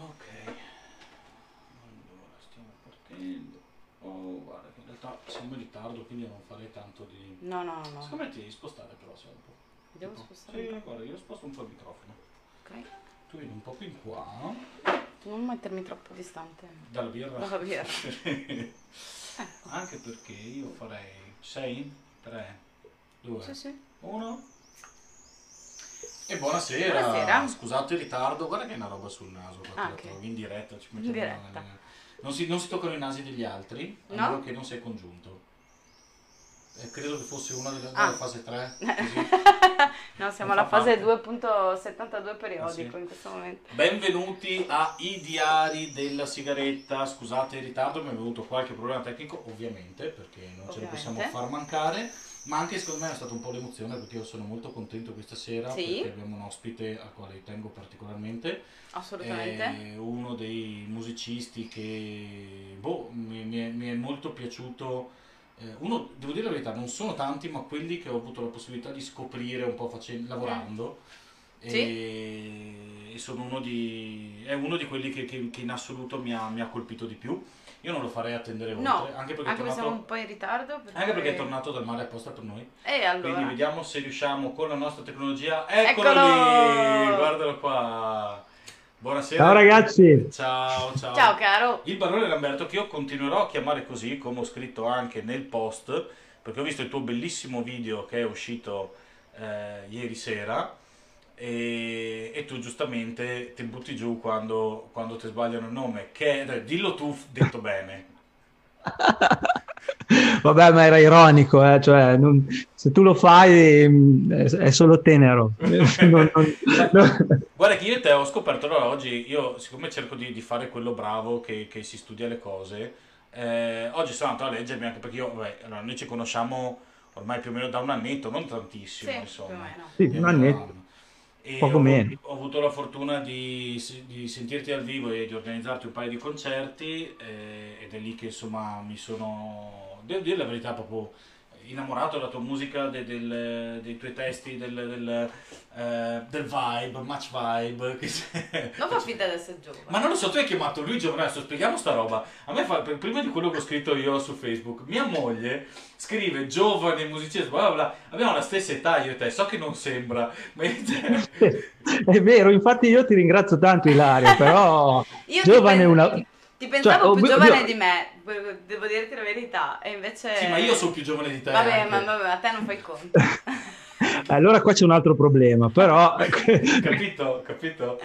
Ok. Allora, stiamo partendo. Oh, guarda, che in realtà siamo in ritardo, quindi non farei tanto di... No, no, no. Secondo me ti devi spostare però, se un po'. Devo Tipo- spostare Sì, guarda, io sposto un po' il microfono. Ok. Tu vieni un po' più in qua. Non mettermi troppo distante. Dalla birra. Dalla birra. Anche perché io farei 6, 3, 2, Sì, sì. 1. E buonasera. Buonasera. Scusate il ritardo, guarda che è una roba sul naso. Ah, te la ok. trovo In diretta. Ci In mettiamo diretta. nel- Non si, non si toccano i nasi degli altri, a No? meno che non sei congiunto. Eh, credo che fosse una delle, Ah. della fase 3. Così. No, siamo alla fa fase parte. 2.72 periodico Ah, sì? in questo momento. Benvenuti a I Diari della Sigaretta. Scusate il ritardo, mi è venuto qualche problema tecnico, ovviamente, perché non ce ne Ovviamente. possiamo far mancare. Ma anche secondo me è stata un po' l'emozione perché io sono molto contento questa sera Sì. perché abbiamo un ospite al quale tengo particolarmente. Assolutamente. È uno dei musicisti che boh, mi, mi è, mi è molto piaciuto. Eh, uno, devo dire la verità, non sono tanti, ma quelli che ho avuto la possibilità di scoprire un po' facendo, lavorando. E, e sono uno di, è uno di quelli che, che- che in assoluto mi ha, mi ha colpito di più. Io non lo farei attendere oltre, No, anche perché, Anche è perché tornato, siamo un po' in ritardo. anche perché è tornato dal mare apposta per noi. E allora? Quindi vediamo se riusciamo con la nostra tecnologia. Eccolo, Eccolo! lì! Guardalo qua. Buonasera. Ciao ragazzi, Ciao, ciao. Ciao caro. Il barone Lamberto che io continuerò a chiamare così, come ho scritto anche nel post, perché ho visto il tuo bellissimo video che è uscito eh, ieri sera e, e tu giustamente ti butti giù quando, quando ti sbagliano il nome, che è, dillo tu detto bene. vabbè ma era ironico, eh, cioè, non- se tu lo fai mm, è, è solo tenero. Non- non- non- Guarda che io e te ho scoperto allora oggi, io siccome cerco di, di fare quello bravo che, che si studia le cose, eh, oggi sono andato a leggermi anche perché io, vabbè, allora, noi ci conosciamo ormai più o meno da un annetto, non tantissimo Sì, insomma. Sì, un annetto. E Poco ho, meno. ho avuto la fortuna di, di sentirti al vivo e di organizzarti un paio di concerti eh, ed è lì che insomma mi sono, devo dire la verità, proprio innamorato della tua musica, de- del- dei tuoi testi, del, del, eh, del vibe, much vibe. Non fa finta di essere giovane. Ma non lo so, tu hai chiamato lui giovane, adesso spieghiamo sta roba. A me fa, per- prima di quello che ho scritto io su Facebook, mia moglie scrive giovane musicista, bla bla. Abbiamo la stessa età io e te, so che non sembra, ma è vero, infatti io ti ringrazio tanto Ilaria, però Io giovane è pen- una... ti- pensavo Cioè, più oh, giovane io- di me, devo dirti la verità. E invece... sì, ma io sono più giovane di te. Vabbè, ma, vabbè, a te non fai conto. Allora qua c'è un altro problema, però capito, capito.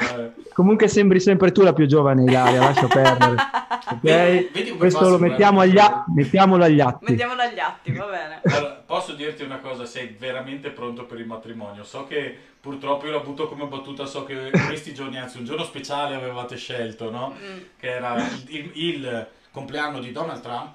Eh, comunque sembri sempre tu la più giovane Ilaria, lascia perdere. Ok? Vedi- vedi Questo lo mettiamo agli, a- mettiamolo agli atti. Mettiamolo agli atti, va bene. Allora, posso dirti una cosa, sei veramente pronto per il matrimonio. So che purtroppo io la butto come battuta, so che questi giorni, anzi un giorno speciale avevate scelto, no? Mm. Che era il, il compleanno di Donald Trump,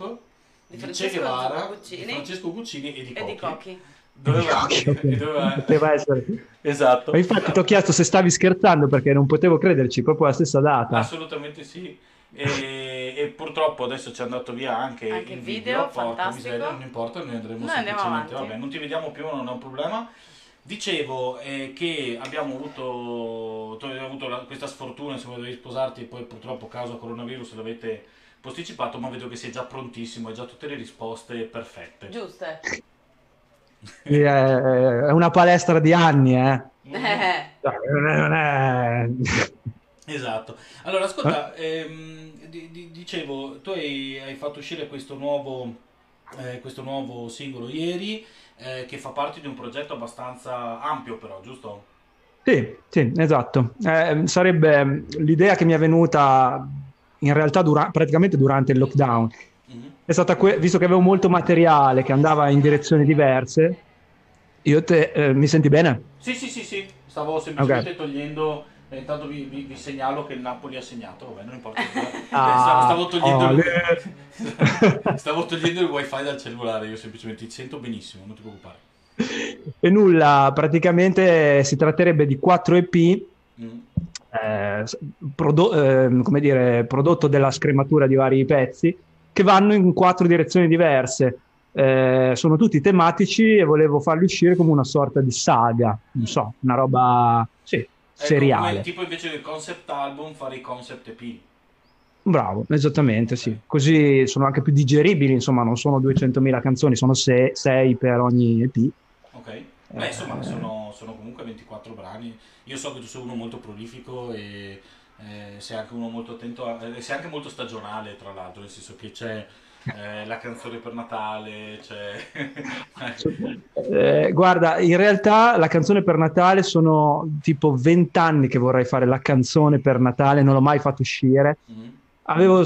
Di di, Francesco Che Guevara, Guccini. di Francesco Guccini e di E Cocchi. di Cocchi. Doveva, doveva- Poteva essere. Esatto. Ma infatti ti ho chiesto se stavi scherzando perché non potevo crederci, proprio la stessa data. Assolutamente sì. E, e purtroppo adesso ci è andato via anche, Anche il video, porca fantastico. miseria, non importa, noi andremo Noi semplicemente, vabbè, non ti vediamo più, non è un problema. Dicevo eh, che abbiamo avuto, tu hai avuto la- questa sfortuna, insomma, dovevi sposarti e poi purtroppo a causa coronavirus l'avete posticipato, ma vedo che sei già prontissimo, hai già tutte le risposte perfette. Giuste. È, una palestra di anni, eh. Eh, Non è- non è- Esatto. Allora, ascolta, ehm, di- di- dicevo, tu hai, hai fatto uscire questo nuovo, eh, questo nuovo singolo ieri, eh, che fa parte di un progetto abbastanza ampio, però, giusto? Sì, sì, esatto. Eh, sarebbe l'idea che mi è venuta in realtà dura- praticamente durante il lockdown. È stata que- visto che avevo molto materiale che andava in direzioni diverse, io te, eh, mi senti bene? Sì, sì, sì, sì, stavo semplicemente togliendo, eh, intanto vi, vi- vi segnalo che il Napoli ha segnato, vabbè, non importa. Ah, stavo, togliendo il, ole. stavo togliendo il wifi dal cellulare, io semplicemente ti sento benissimo, non ti preoccupare. E nulla, praticamente si tratterebbe di 4 EP, Mm. eh, prodo- ehm, come dire, prodotto della scrematura di vari pezzi, che vanno in quattro direzioni diverse. Eh, sono tutti tematici e volevo farli uscire come una sorta di saga, non so, una roba, sì, seriale. come- tipo invece del concept album fare i concept EP. Bravo, esattamente, sì. Così sono anche più digeribili, insomma, non sono 200.000 canzoni, sono 6 per ogni EP. Ok? Beh, insomma, Eh. sono, sono comunque 24 brani. Io so che tu sei uno molto prolifico e eh, sei anche uno molto attento, a- eh, sei anche molto stagionale, tra l'altro, nel senso che c'è eh, la canzone per Natale, c'è... Eh, guarda, in realtà la canzone per Natale sono tipo 20 anni che vorrei fare la canzone per Natale, non l'ho mai fatto uscire. Mm. Avevo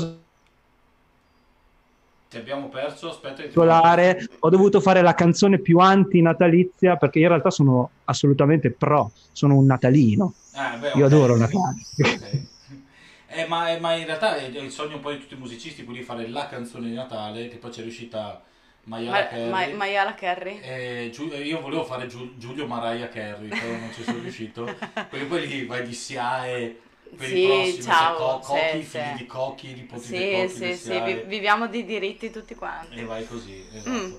Ti abbiamo perso, aspetta che ti ho dovuto fare la canzone più anti-natalizia perché in realtà sono assolutamente pro, sono un natalino. Ah, beh, Io ok. adoro Natale. Ok. Eh, ma, eh, ma in realtà è, è il sogno un po' di tutti i musicisti, quelli di fare la canzone di Natale, che poi c'è riuscita Mariah Ma- Carey. Ma- Carey. Eh, Giu- io volevo fare Giu- Giulio Mariah Carey, però non ci sono riuscito. Perché poi lì vai di SIAE per Sì, i prossimi, ciao, co- sì, cocchi, sì. figli di cocchi, nipoti di Sì, cocchi sì, sì, viviamo di diritti tutti quanti. E vai così, esatto. Mm.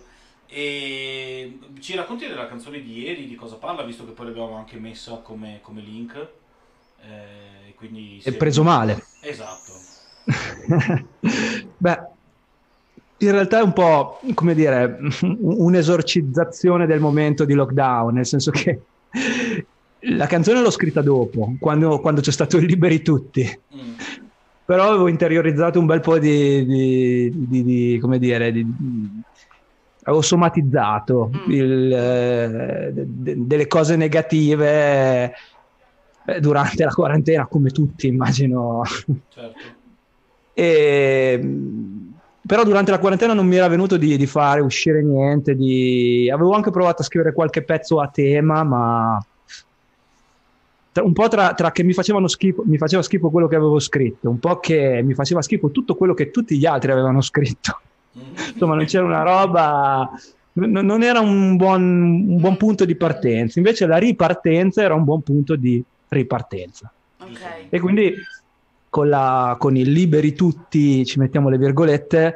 E ci racconti della canzone di ieri, di cosa parla, visto che poi l'abbiamo anche messa come, come link. Eh, quindi È preso male. Esatto. Beh, in realtà è un po', come dire, un'esorcizzazione del momento di lockdown, nel senso che la canzone l'ho scritta dopo, quando, quando c'è stato il liberi tutti. Mm. però avevo interiorizzato un bel po' di, di- di- di- come dire, di- di- avevo somatizzato Mm. il, eh, de- de- delle cose negative eh, durante la quarantena, come tutti immagino. Certo. E, però durante la quarantena non mi era venuto di, di fare uscire niente. di- Avevo anche provato a scrivere qualche pezzo a tema, ma un po' tra, tra che mi, facevano schifo, mi faceva schifo quello che avevo scritto, un po' che mi faceva schifo tutto quello che tutti gli altri avevano scritto. Mm. Insomma, non c'era una roba. Non era un buon, un buon punto di partenza, invece la ripartenza era un buon punto di ripartenza. Ok. E quindi con, la- con il liberi tutti, ci mettiamo le virgolette,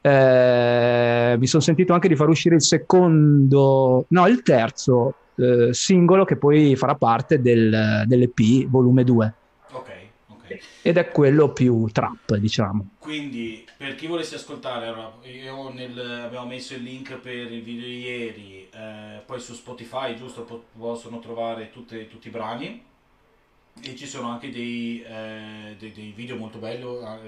eh, mi sono sentito anche di far uscire il secondo, no, il terzo eh, singolo che poi farà parte del, dell'EP volume 2 Ok, ok. Ed è quello più trap, diciamo. Quindi, per chi volesse ascoltare, allora, nel- abbiamo messo il link per il video di ieri, eh, poi su Spotify, giusto, po- possono trovare tutte- tutti i brani. E ci sono anche dei, eh, dei- dei video molto belli, eh,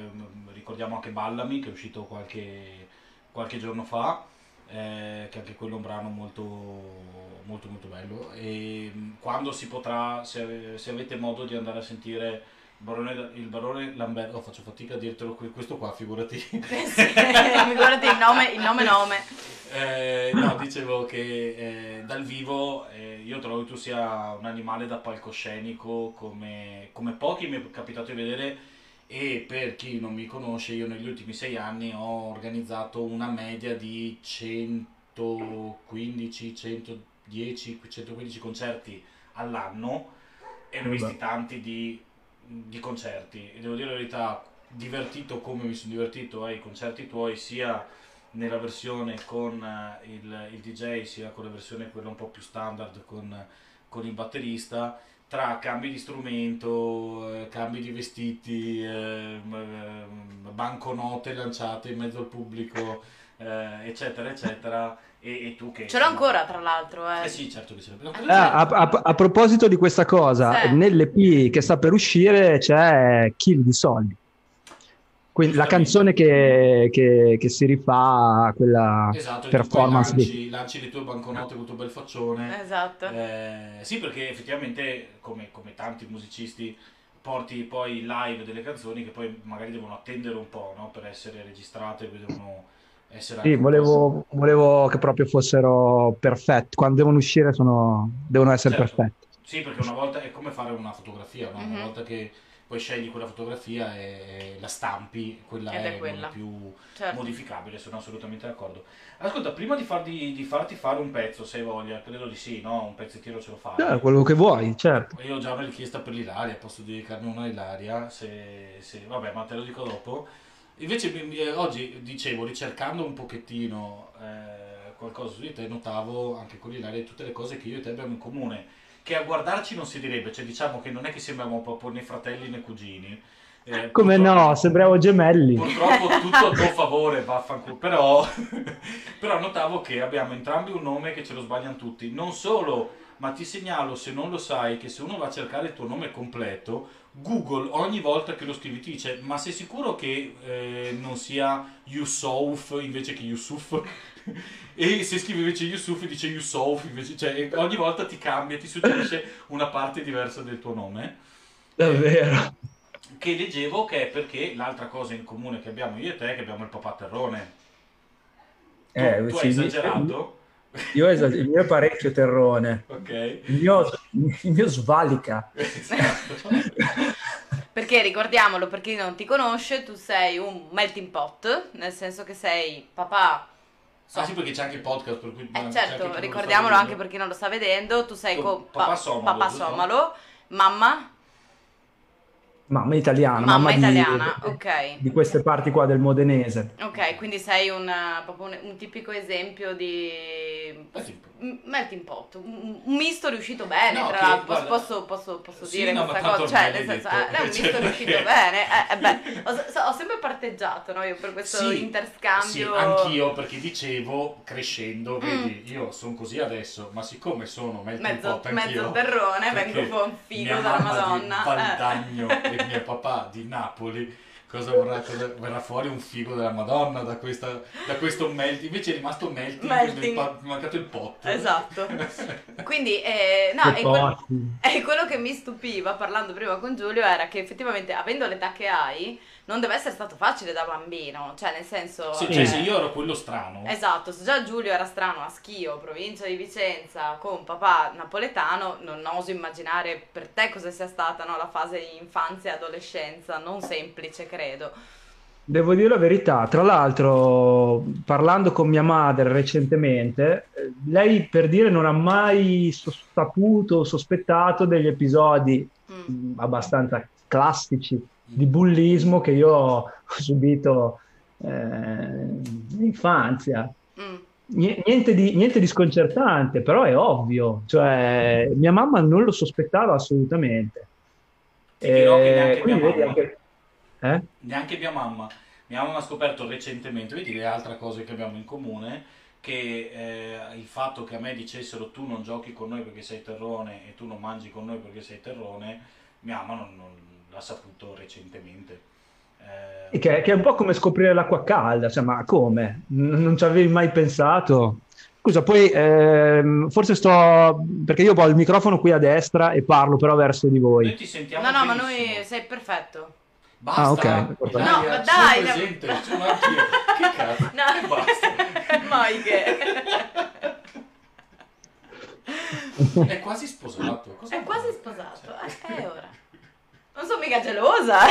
ricordiamo anche Ballami che è uscito qualche, qualche giorno fa, eh, che anche quello è un brano molto molto molto bello. E mh, quando si potrà, se, se avete modo di andare a sentire barone, il barone Lamberto, oh, faccio fatica a dirtelo que- questo qua, figurati. Figurati il nome, il nome nome. Eh, no, dicevo che eh, dal vivo eh, io trovo che tu sia un animale da palcoscenico come, come pochi mi è capitato di vedere e per chi non mi conosce io negli ultimi sei anni ho organizzato una media di 115, 110, 115 concerti all'anno e ne ho visti tanti di, di concerti. E devo dire la verità divertito come mi sono divertito ai concerti tuoi sia nella versione con eh, il, il DJ sia con la versione quella un po' più standard con, con il batterista tra cambi di strumento, eh, cambi di vestiti, eh, ehm, banconote lanciate in mezzo al pubblico, eh, eccetera, eccetera. E, e tu che... Ce l'ho ancora, tra l'altro. Eh. Eh sì, certo che ce l'abbiamo. Ah, a, a- a proposito di questa cosa, Sì. nell'EP che sta per uscire c'è Kill di Soldi. Quindi la canzone che, che- che si rifà a quella Esatto, performance lanci, lanci le tue banconote con il tuo bel faccione. Esatto. Eh, sì, perché effettivamente, come, come tanti musicisti, porti poi live delle canzoni che poi magari devono attendere un po' no? per essere registrate, poi devono Sì, volevo, volevo che proprio fossero perfetti. Quando devono uscire sono- devono essere Certo. perfetti. Sì, perché una volta è come fare una fotografia, no? una Mhm. volta che poi scegli quella fotografia e la stampi, quella Ed è quella. più Certo. modificabile, sono assolutamente d'accordo. Ascolta, prima di, farti, di farti fare un pezzo, se hai voglia, credo di sì, no? Un pezzettino ce lo fai. Eh, quello che vuoi, certo. Io ho già una richiesta per l'Ilaria, posso dedicarne una a Ilaria, se, se- vabbè, ma te lo dico dopo. Invece oggi dicevo, ricercando un pochettino eh, qualcosa su di te, notavo anche con l'Ilaria tutte le cose che io e te abbiamo in comune, che a guardarci non si direbbe, cioè diciamo che non è che sembriamo proprio né fratelli né cugini. Eh, Come purtroppo- no, sembriamo gemelli. Purtroppo tutto a tuo favore, vaffanculo. Però, però notavo che abbiamo entrambi un nome che ce lo sbagliano tutti. Non solo, ma ti segnalo, se non lo sai, che se uno va a cercare il tuo nome completo, Google ogni volta che lo scrivi ti dice ma sei sicuro che eh, non sia Yusuf invece che Yusuf? e se scrivi invece Yusuf dice Yusuf invece, cioè ogni volta ti cambia, ti suggerisce una parte diversa del tuo nome. Davvero. Che leggevo che è perché l'altra cosa in comune che abbiamo io e te è che abbiamo il papà terrone. Tu, Eh, tu hai esagerato? Io esa- il mio è parecchio terrone. Ok. Il mio, il mio svalica. Esatto. Perché ricordiamolo, per chi non ti conosce, tu sei un melting pot, nel senso che sei papà. Ah sì, perché c'è anche il podcast per cui... Eh certo, ricordiamolo anche per chi non lo sta vedendo, tu sei Con con papà pa- somalo, papà somalo, mamma, Mamma italiana, mamma mamma di- italiana, ok. di queste parti qua del modenese. Ok, quindi sei un, eh, proprio un, un tipico esempio di m- melting pot, un, un misto riuscito bene, No, tra che, l'altro. Posso, guarda- posso, posso- posso Sì, dire no, ma questa tanto cosa? Cioè, nel senso, detto. eh, è un Cioè, misto non è riuscito bene. Eh, eh, beh, ho, so- ho sempre parteggiato no, io per questo Sì, interscambio. Sì, anch'io perché dicevo, crescendo, Mm. vedi, io sono così adesso, ma siccome sono melting Mezzo, pot anch'io, mezzo terrone, perché vengo un figo mia dalla mamma Madonna. di Valdagno eh. e mio papà di Napoli, cosa vorrà, cosa- verrà fuori un figo della Madonna da, questa, da questo melting, invece è rimasto melting, Melting. è mancato il pot. Esatto. Quindi, eh, no, Che e quel-. E quello che mi stupiva parlando prima con Giulio era che effettivamente avendo l'età che hai non deve essere stato facile da bambino, cioè nel senso... Sì, eh, cioè se io ero quello strano, Esatto, se già Giulio era strano a Schio, provincia di Vicenza, con papà napoletano, non oso immaginare per te cosa sia stata no, la fase di infanzia e adolescenza, non semplice credo. Devo dire la verità, tra l'altro, parlando con mia madre recentemente, eh, lei per dire non ha mai saputo o sospettato degli episodi Mm. mh, abbastanza classici di bullismo che io ho subito eh, in infanzia. Mm. Ni- Niente di, niente di sconcertante, però è ovvio, cioè mia mamma non lo sospettava assolutamente. Ti dirò che Eh, neanche mia mamma. anche... Eh? neanche mia mamma. Mia mamma ha scoperto recentemente, vedi le altre cose che abbiamo in comune, che eh, il fatto che a me dicessero tu non giochi con noi perché sei terrone e tu non mangi con noi perché sei terrone, mia mamma non, non l'ha saputo recentemente. Eh, Che, che è un po' come scoprire l'acqua calda, cioè, ma come? N- Non ci avevi mai pensato? Scusa, poi ehm, forse sto... perché io ho il microfono qui a destra e parlo però verso di noi voi. ti sentiamo No, no, ma benissimo. noi sei perfetto. Basta, Ah, ok. Ilaria, No, ma sono dai, presente, sono anch'io. Che cazzo? No. Basta. Mai che... È quasi sposato. Cosa È quasi sposato, eh, è ora. Sono mica gelosa.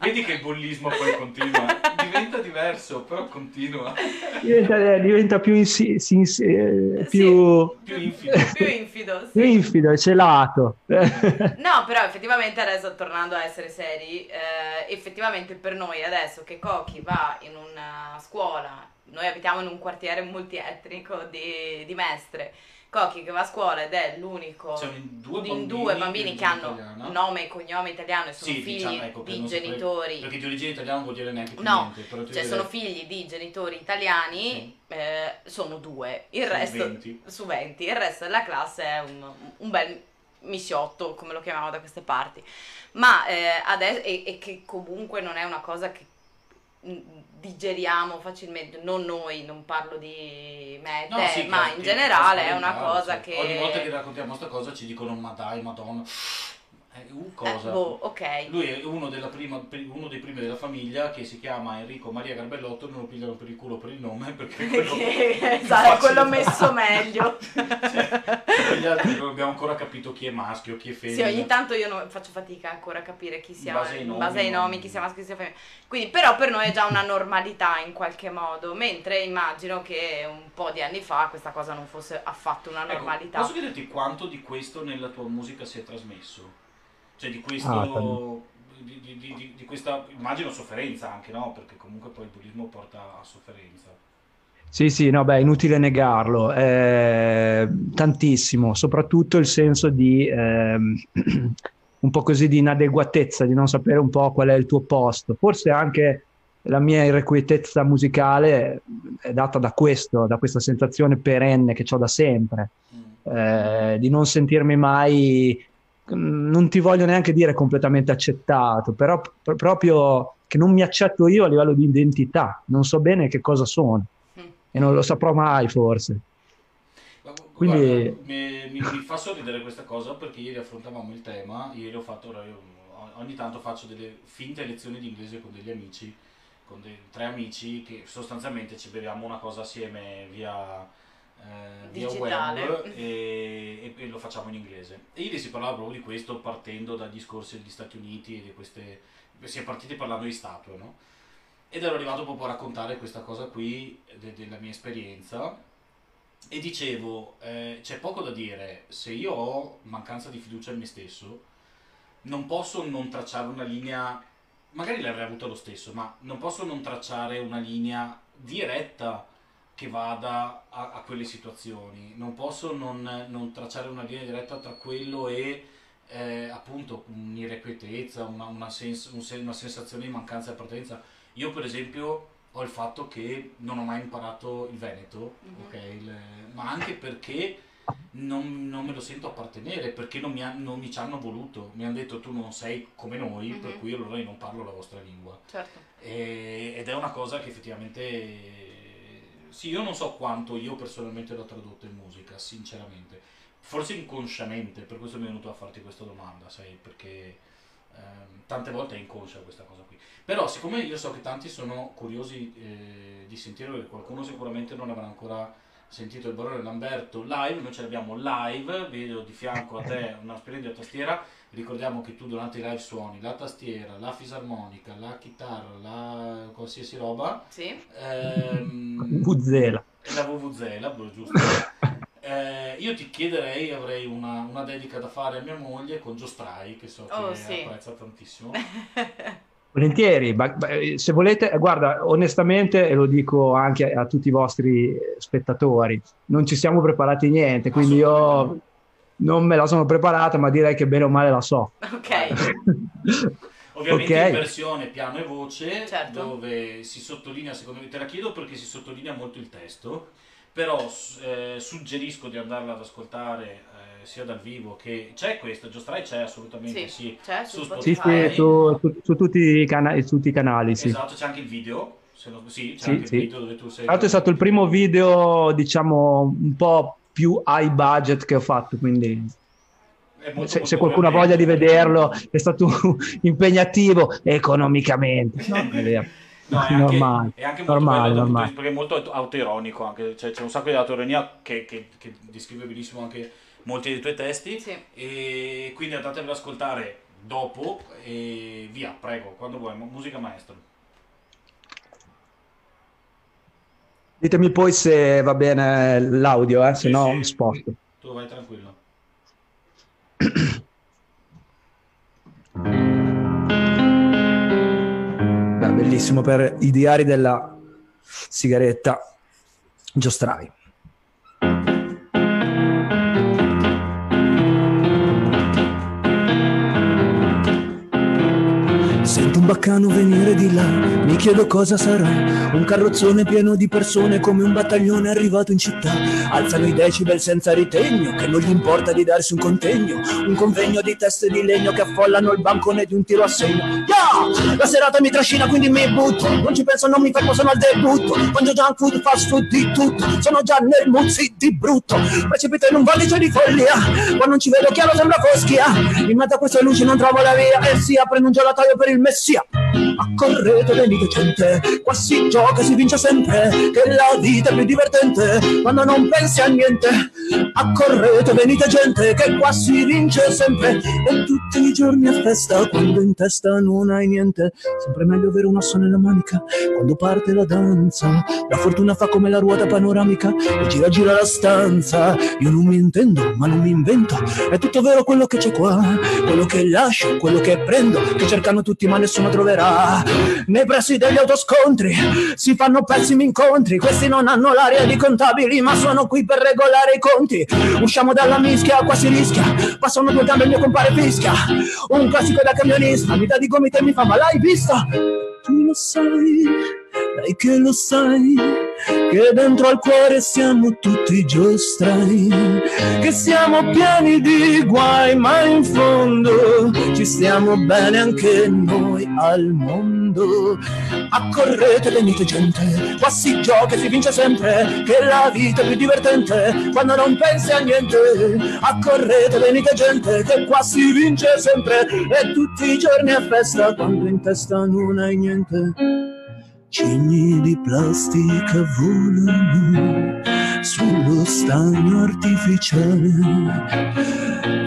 Vedi che il bullismo poi continua, diventa diverso, però continua. Diventa, eh, diventa più, insi- si- insi- eh, Sì. più, Più infido. Più infido, sì. più infido, celato. No, però effettivamente adesso tornando a essere seri, eh, effettivamente per noi adesso che Cochi va in una scuola, noi abitiamo in un quartiere multietnico di, di Mestre, Cochi che va a scuola ed è l'unico un- due in due bambini che hanno italiana. nome e cognome italiano e sono Sì, figli diciamo, ecco, di genitori. Perché di origine italiana non vuol dire neanche più No, niente. però Cioè sono figli di genitori italiani, eh, sono due, il Su resto 20. su 20, il resto della classe è un, un bel misciotto, come lo chiamiamo da queste parti. Ma eh, adesso, e, e che comunque non è una cosa che mm, digeriamo facilmente, non noi, non parlo di me No, te, sì, ma in generale è una cosa che... Ogni volta che raccontiamo questa cosa ci dicono ma dai, madonna. Uh, cosa? Eh, boh, ok. Lui è uno, della prima- uno dei primi della famiglia che si chiama Enrico Maria Garbellotto non lo pigliano per il culo per il nome perché quello esatto, quello messo meglio. Cioè, gli altri non abbiamo ancora capito chi è maschio, chi è Sì, femmina. ogni tanto io non- faccio fatica ancora a capire chi sia In base ai nomi, base ai no? nomi, chi sia maschio, chi sia femmina. Quindi, però per noi è già una normalità in qualche modo, mentre immagino che un po' di anni fa questa cosa non fosse affatto una Ecco, normalità. posso chiederti quanto di questo nella tua musica si è trasmesso? Cioè di questo... Ah, di, di- di- di- questa, immagino, sofferenza anche, no? Perché comunque poi il bullismo porta a sofferenza. Sì, sì, no, beh, inutile negarlo, eh, tantissimo, soprattutto il senso di eh, un po' così di inadeguatezza, di non sapere un po' qual è il tuo posto. Forse anche la mia irrequietezza musicale è data da questo, da questa sensazione perenne che ho da sempre, mm. eh, di non sentirmi mai, non ti voglio neanche dire completamente accettato, però pr- proprio che non mi accetto io a livello di identità, non so bene che cosa sono. E non lo saprò mai forse. Quindi... Guarda, mi, mi, mi, fa sorridere questa cosa perché ieri affrontavamo il tema, ieri ho fatto, ogni tanto faccio delle finte lezioni di inglese con degli amici, con dei, tre amici che sostanzialmente ci beviamo una cosa assieme via, eh, via web e, e, e, lo facciamo in inglese. E ieri si parlava proprio di questo partendo dagli discorsi degli Stati Uniti e di queste... si è partiti parlando di statue, no? ed ero arrivato proprio a raccontare questa cosa qui de- della mia esperienza e dicevo eh, c'è poco da dire se io ho mancanza di fiducia in me stesso non posso non tracciare una linea magari l'avrei avuta lo stesso ma non posso non tracciare una linea diretta che vada a, a quelle situazioni non posso non, non, tracciare una linea diretta tra quello e eh, appunto un'irrequietezza una, una, sens- una sensazione di mancanza di appartenenza io per esempio ho il fatto che non ho mai imparato il Veneto, mm-hmm. okay, il, ma anche perché non, non, me lo sento appartenere, perché non mi, ha, non mi ci hanno voluto. Mi hanno detto tu non sei come noi, mm-hmm. per cui allora io non parlo la vostra lingua. Certo. E, ed è una cosa che effettivamente... Sì, io non so quanto io personalmente l'ho tradotto in musica, sinceramente. Forse inconsciamente, per questo mi è venuto a farti questa domanda, sai, perché Ehm, tante volte è inconscia questa cosa qui. Però siccome io so che tanti sono curiosi eh, di sentire, perché qualcuno sicuramente non avrà ancora sentito il Barone Lamberto live, noi ce l'abbiamo live, vedo di fianco a te una splendida tastiera, ricordiamo che tu durante i live suoni la tastiera, la fisarmonica, la chitarra, la qualsiasi roba. Sì. Ehm, Vuvuzela. La Vuvuzela, giusto. Eh, io ti chiederei, avrei una, una, dedica da fare a mia moglie con Giostrai, che so oh, che sì. apprezza tantissimo. Volentieri, se volete, guarda, onestamente, e lo dico anche a tutti i vostri spettatori, non ci siamo preparati niente, quindi io non me la sono preparata, ma direi che bene o male la so. Ok. Ovviamente okay. in versione piano e voce, certo. dove si sottolinea, secondo me, te la chiedo perché si sottolinea molto il testo però eh, suggerisco di andarla ad ascoltare eh, sia dal vivo che c'è questa, Giostrai c'è assolutamente sì, sì. C'è su, Spotify. Sì, sì su, su, su, tutti i canali, su tutti i canali sì. esatto c'è anche il video non, sì, c'è sì, anche il video dove tu sei tra l'altro è stato il primo video diciamo un po' più high budget che ho fatto quindi se, se, qualcuno ha voglia di vederlo è stato impegnativo economicamente no, è vero No, è normale, anche, è anche molto normale, bello normale. perché è molto autoironico anche, cioè, c'è un sacco di autoironia che, che, che, descrive benissimo anche molti dei tuoi testi sì. e quindi andatevelo ad ascoltare dopo e via, prego, quando vuoi, musica maestro. Ditemi poi se va bene l'audio, eh? se sì, no sì. sposto. Tu vai tranquillo. bellissimo per i diari della sigaretta Giostrai. Baccano venire di là, mi chiedo cosa sarà. Un carrozzone pieno di persone come un battaglione arrivato in città. Alzano i decibel senza ritegno, che non gli importa di darsi un contegno. Un convegno di teste di legno che affollano il bancone di un tiro a segno. Yeah! La serata mi trascina quindi mi butto. Non ci penso, non mi fermo, sono al debutto. Mangio junk food, fast food di tutto. Sono già nel muzzi di brutto. Precipito in un valice di follia. Qua non ci vedo chiaro, sembra foschia. In mezzo a queste luci non trovo la via. E si apre un gelataio per il il messia. Accorrete, venite gente, qua si gioca, si vince sempre, che la vita è più divertente quando non pensi a niente. Accorrete, venite gente, che qua si vince sempre, e tutti i giorni è festa quando in testa non hai niente. Sempre meglio avere un osso nella manica quando parte la danza. La fortuna fa come la ruota panoramica e gira gira la stanza. Io non mi intendo, ma non mi invento, è tutto vero quello che c'è qua, quello che lascio, quello che prendo, che cercano tutti ma nessuno troverà fischia nei pressi degli autoscontri si fanno pessimi incontri. Questi non hanno l'aria di contabili ma sono qui per regolare i conti. Usciamo dalla mischia qua si rischia. Passano due gambe il mio compare fischia. Un classico da camionista mi dà di gomito e mi fa ma l'hai vista? Tu lo sai dai che lo sai che dentro al cuore siamo tutti giostrai, che siamo pieni di guai, ma in fondo ci stiamo bene anche noi al mondo. Accorrete, venite gente, qua si gioca e si vince sempre, che la vita è più divertente quando non pensi a niente. Accorrete, venite gente, che qua si vince sempre e tutti i giorni è festa quando in testa non hai niente. Cigni di plastica volano sullo stagno artificiale,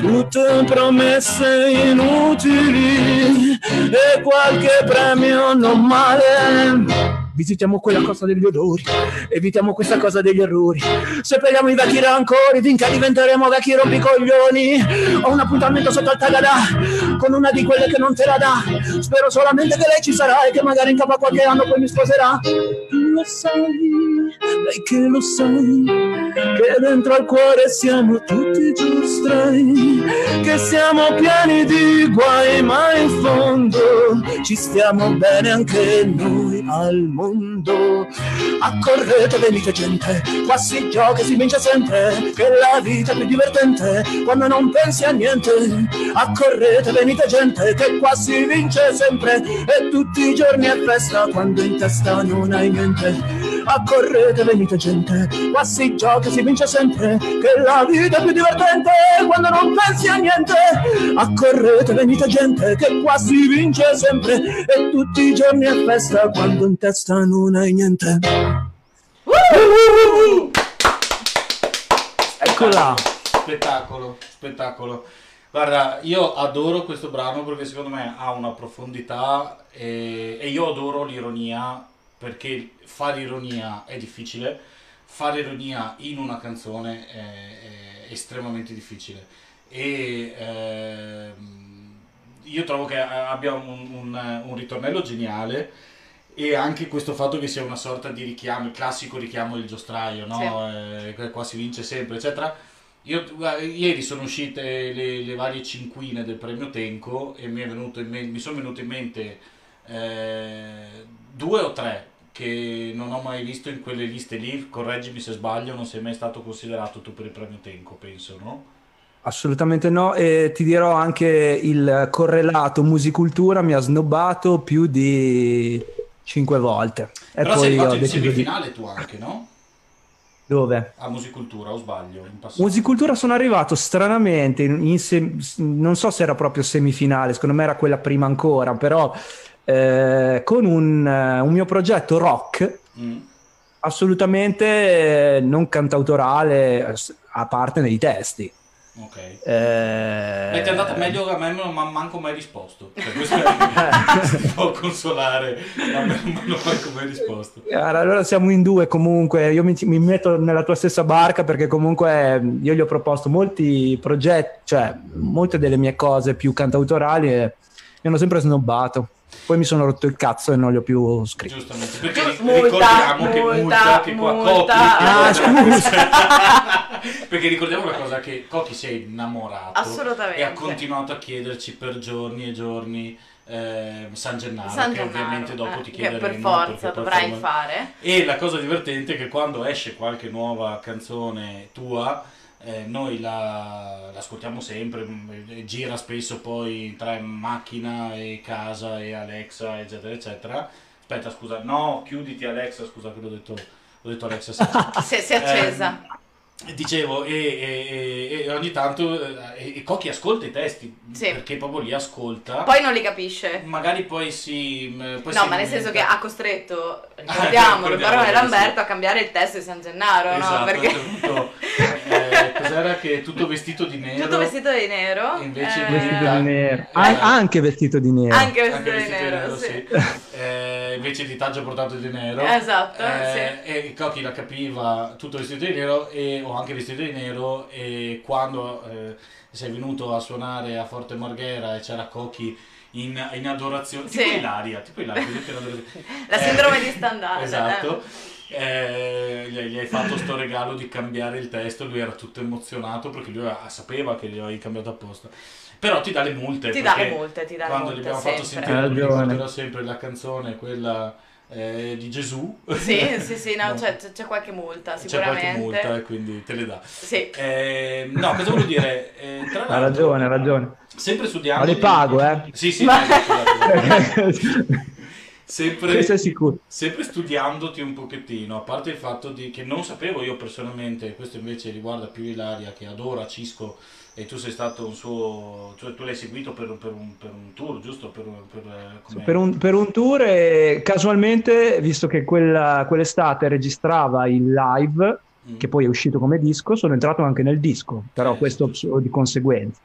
tutte promesse inutili e qualche premio non male. Visitiamo quella cosa degli odori, evitiamo questa cosa degli errori. Sepeliamo i vecchi rancori, finché diventeremo vecchi rompicoglioni. Ho un appuntamento sotto al Tagadà con una di quelle che non te la dà. Spero solamente che lei ci sarà e che magari in capo a qualche anno poi mi sposerà. Tu lo sai, lei che lo sai, che dentro al cuore siamo tutti giustrai, che siamo pieni di guai, ma in fondo ci stiamo bene anche noi al mondo. Accorrete, venite gente, qua si gioca e si vince sempre, che la vita è più divertente quando non pensi a niente. Accorrete, venite gente, che qua si vince sempre e tutti i giorni è festa quando in testa non hai niente. Accorrete, venite gente, qua si gioca si vince sempre, che la vita è più divertente quando non pensi a niente. Accorrete, venite gente, che qua si vince sempre e tutti i giorni è festa quando in testa non hai niente. Eccola. Spettacolo, spettacolo. Guarda, io adoro questo brano perché secondo me ha una profondità e, e io adoro l'ironia perché fare ironia è difficile, fare ironia in una canzone è, è estremamente difficile. E ehm, io trovo che abbia un, un, un ritornello geniale e anche questo fatto che sia una sorta di richiamo, il classico richiamo del giostraio, no? Eh, qua si vince sempre, eccetera. Io, ieri sono uscite le, le varie cinquine del premio Tenco e mi, è venuto in men- mi sono venute in mente eh, due o tre che non ho mai visto in quelle liste lì, correggimi se sbaglio, non sei mai stato considerato tu per il premio Tenco, penso, no? Assolutamente no, e ti dirò anche il correlato musicultura mi ha snobbato più di cinque volte. E Però poi sei ho in deciso di... semifinale tu anche, no? Dove? A Musicultura, o sbaglio? Musicultura sono arrivato stranamente, in, in sem- non so se era proprio semifinale, secondo me era quella prima ancora, però eh, con un, eh, un mio progetto rock, Mm. assolutamente eh, non cantautorale, a parte nei testi. Ok. Eh, ti è andata meglio a me, non mi ha manco mai risposto. Per questo ti può consolare. A me non mi ha manco mai risposto. Allora siamo in due comunque, io mi, mi metto nella tua stessa barca perché comunque eh, io gli ho proposto molti progetti, cioè molte delle mie cose più cantautorali e mi hanno sempre snobbato. Poi mi sono rotto il cazzo e non li ho più scritti. Giustamente. Perché Multa, ricordiamo che multa, multa, che qua multa. Cocchi. Ah, scusa. Perché ricordiamo una cosa che Cocchi si è innamorato Assolutamente. e ha continuato a chiederci per giorni e giorni eh, San Gennaro, San che Gennaro, ovviamente dopo eh, ti che chiederemo. per forza dovrai fare. E la cosa divertente è che quando esce qualche nuova canzone tua, eh, noi la, la ascoltiamo sempre, e gira spesso poi tra macchina e casa e Alexa, eccetera, eccetera. Aspetta, scusa, no, chiuditi Alexa, scusa che l'ho detto, l'ho detto Alexa. sì. Si è, si è accesa. Eh, Dicevo, e, e- e- ogni tanto eh, e, Cocchi ascolta i testi Sì. perché proprio li ascolta. Poi non li capisce. Magari poi si. mh, poi No, si ma nel senso che ha costretto, ricordiamolo, ricordiamolo, Barone sì. Lamberto a cambiare il testo di San Gennaro, Esatto, no? Perché eh, cos'era che tutto vestito di nero? tutto vestito di nero. Invece eh, Vestito di nero. Eh, An- anche vestito di nero. Anche vestito, anche di vestito nero, sì. Eh, invece di taggio portato di nero. Esatto, Eh, E Cocchi la capiva tutto vestito di nero e, o anche vestito di nero e quando eh, sei venuto a suonare a Forte Marghera e c'era Cocchi in, in adorazione, Sì. tipo Ilaria, tipo Ilaria. La Eh, sindrome di standard. Esatto. Eh, gli, gli hai fatto sto regalo di cambiare il testo, lui era tutto emozionato perché lui sapeva che gli avevi cambiato apposta. Però ti dà le multe. Ti dà le multe, ti dà Quando multe, gli abbiamo fatto sempre. sentire, Hai mi ragione. ricorderò sempre la canzone, quella eh, di Gesù. Sì, sì, sì, no, No. c'è, c'è- c'è qualche multa, C'è sicuramente. qualche multa e quindi te le dà. Sì. Eh, no, cosa volevo dire? Eh, tra Ha ragione, ha ragione. Sempre studiando. Ma le pago, eh. Sì, sì, Ma-. Sempre, sempre studiandoti un pochettino, a parte il fatto di, che non sapevo io personalmente, questo invece riguarda più Ilaria che adora Cisco e tu sei stato un suo, cioè tu l'hai seguito per, per un, per un tour, giusto? Per, per, eh, Per un, per un tour e casualmente, visto che quella- quell'estate registrava il live, Mm. che poi è uscito come disco, sono entrato anche nel disco, però Eh, questo sì. di conseguenza.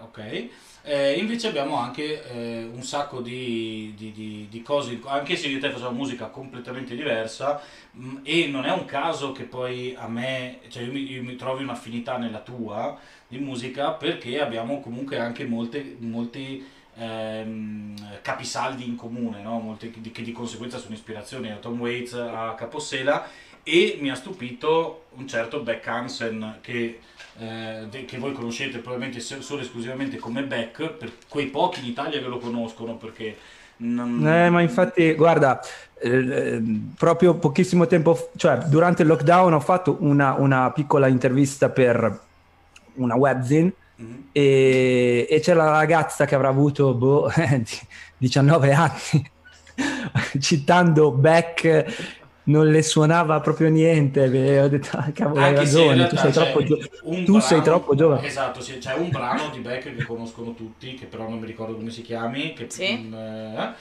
Ok, Eh, invece abbiamo anche eh, un sacco di, di- di- di cose, anche se io e te facciamo musica completamente diversa mh, e non è un caso che poi a me, cioè io mi, io mi trovi un'affinità nella tua di musica perché abbiamo comunque anche molte, molti ehm, capisaldi in comune, no? Molte che di, conseguenza sono ispirazioni da Tom Waits a Capossela e mi ha stupito un certo Beck Hansen che eh, che voi conoscete probabilmente solo esclusivamente come Beck, per quei pochi in Italia che lo conoscono, perché non... Eh, ma infatti, guarda, eh, eh, proprio pochissimo tempo, cioè durante il lockdown ho fatto una, una piccola intervista per una webzine Mhm. e, e c'è la ragazza che avrà avuto boh, di- 19 anni, citando Beck, non le suonava proprio niente. e ho detto, ah, cavolo, hai Anche ragione, tu sei c'è troppo, gio- tu sei brano- troppo giovane. Esatto, sì, c'è un brano di Beck che conoscono tutti, che però non mi ricordo come si chiami. Che, Sì. mm, eh,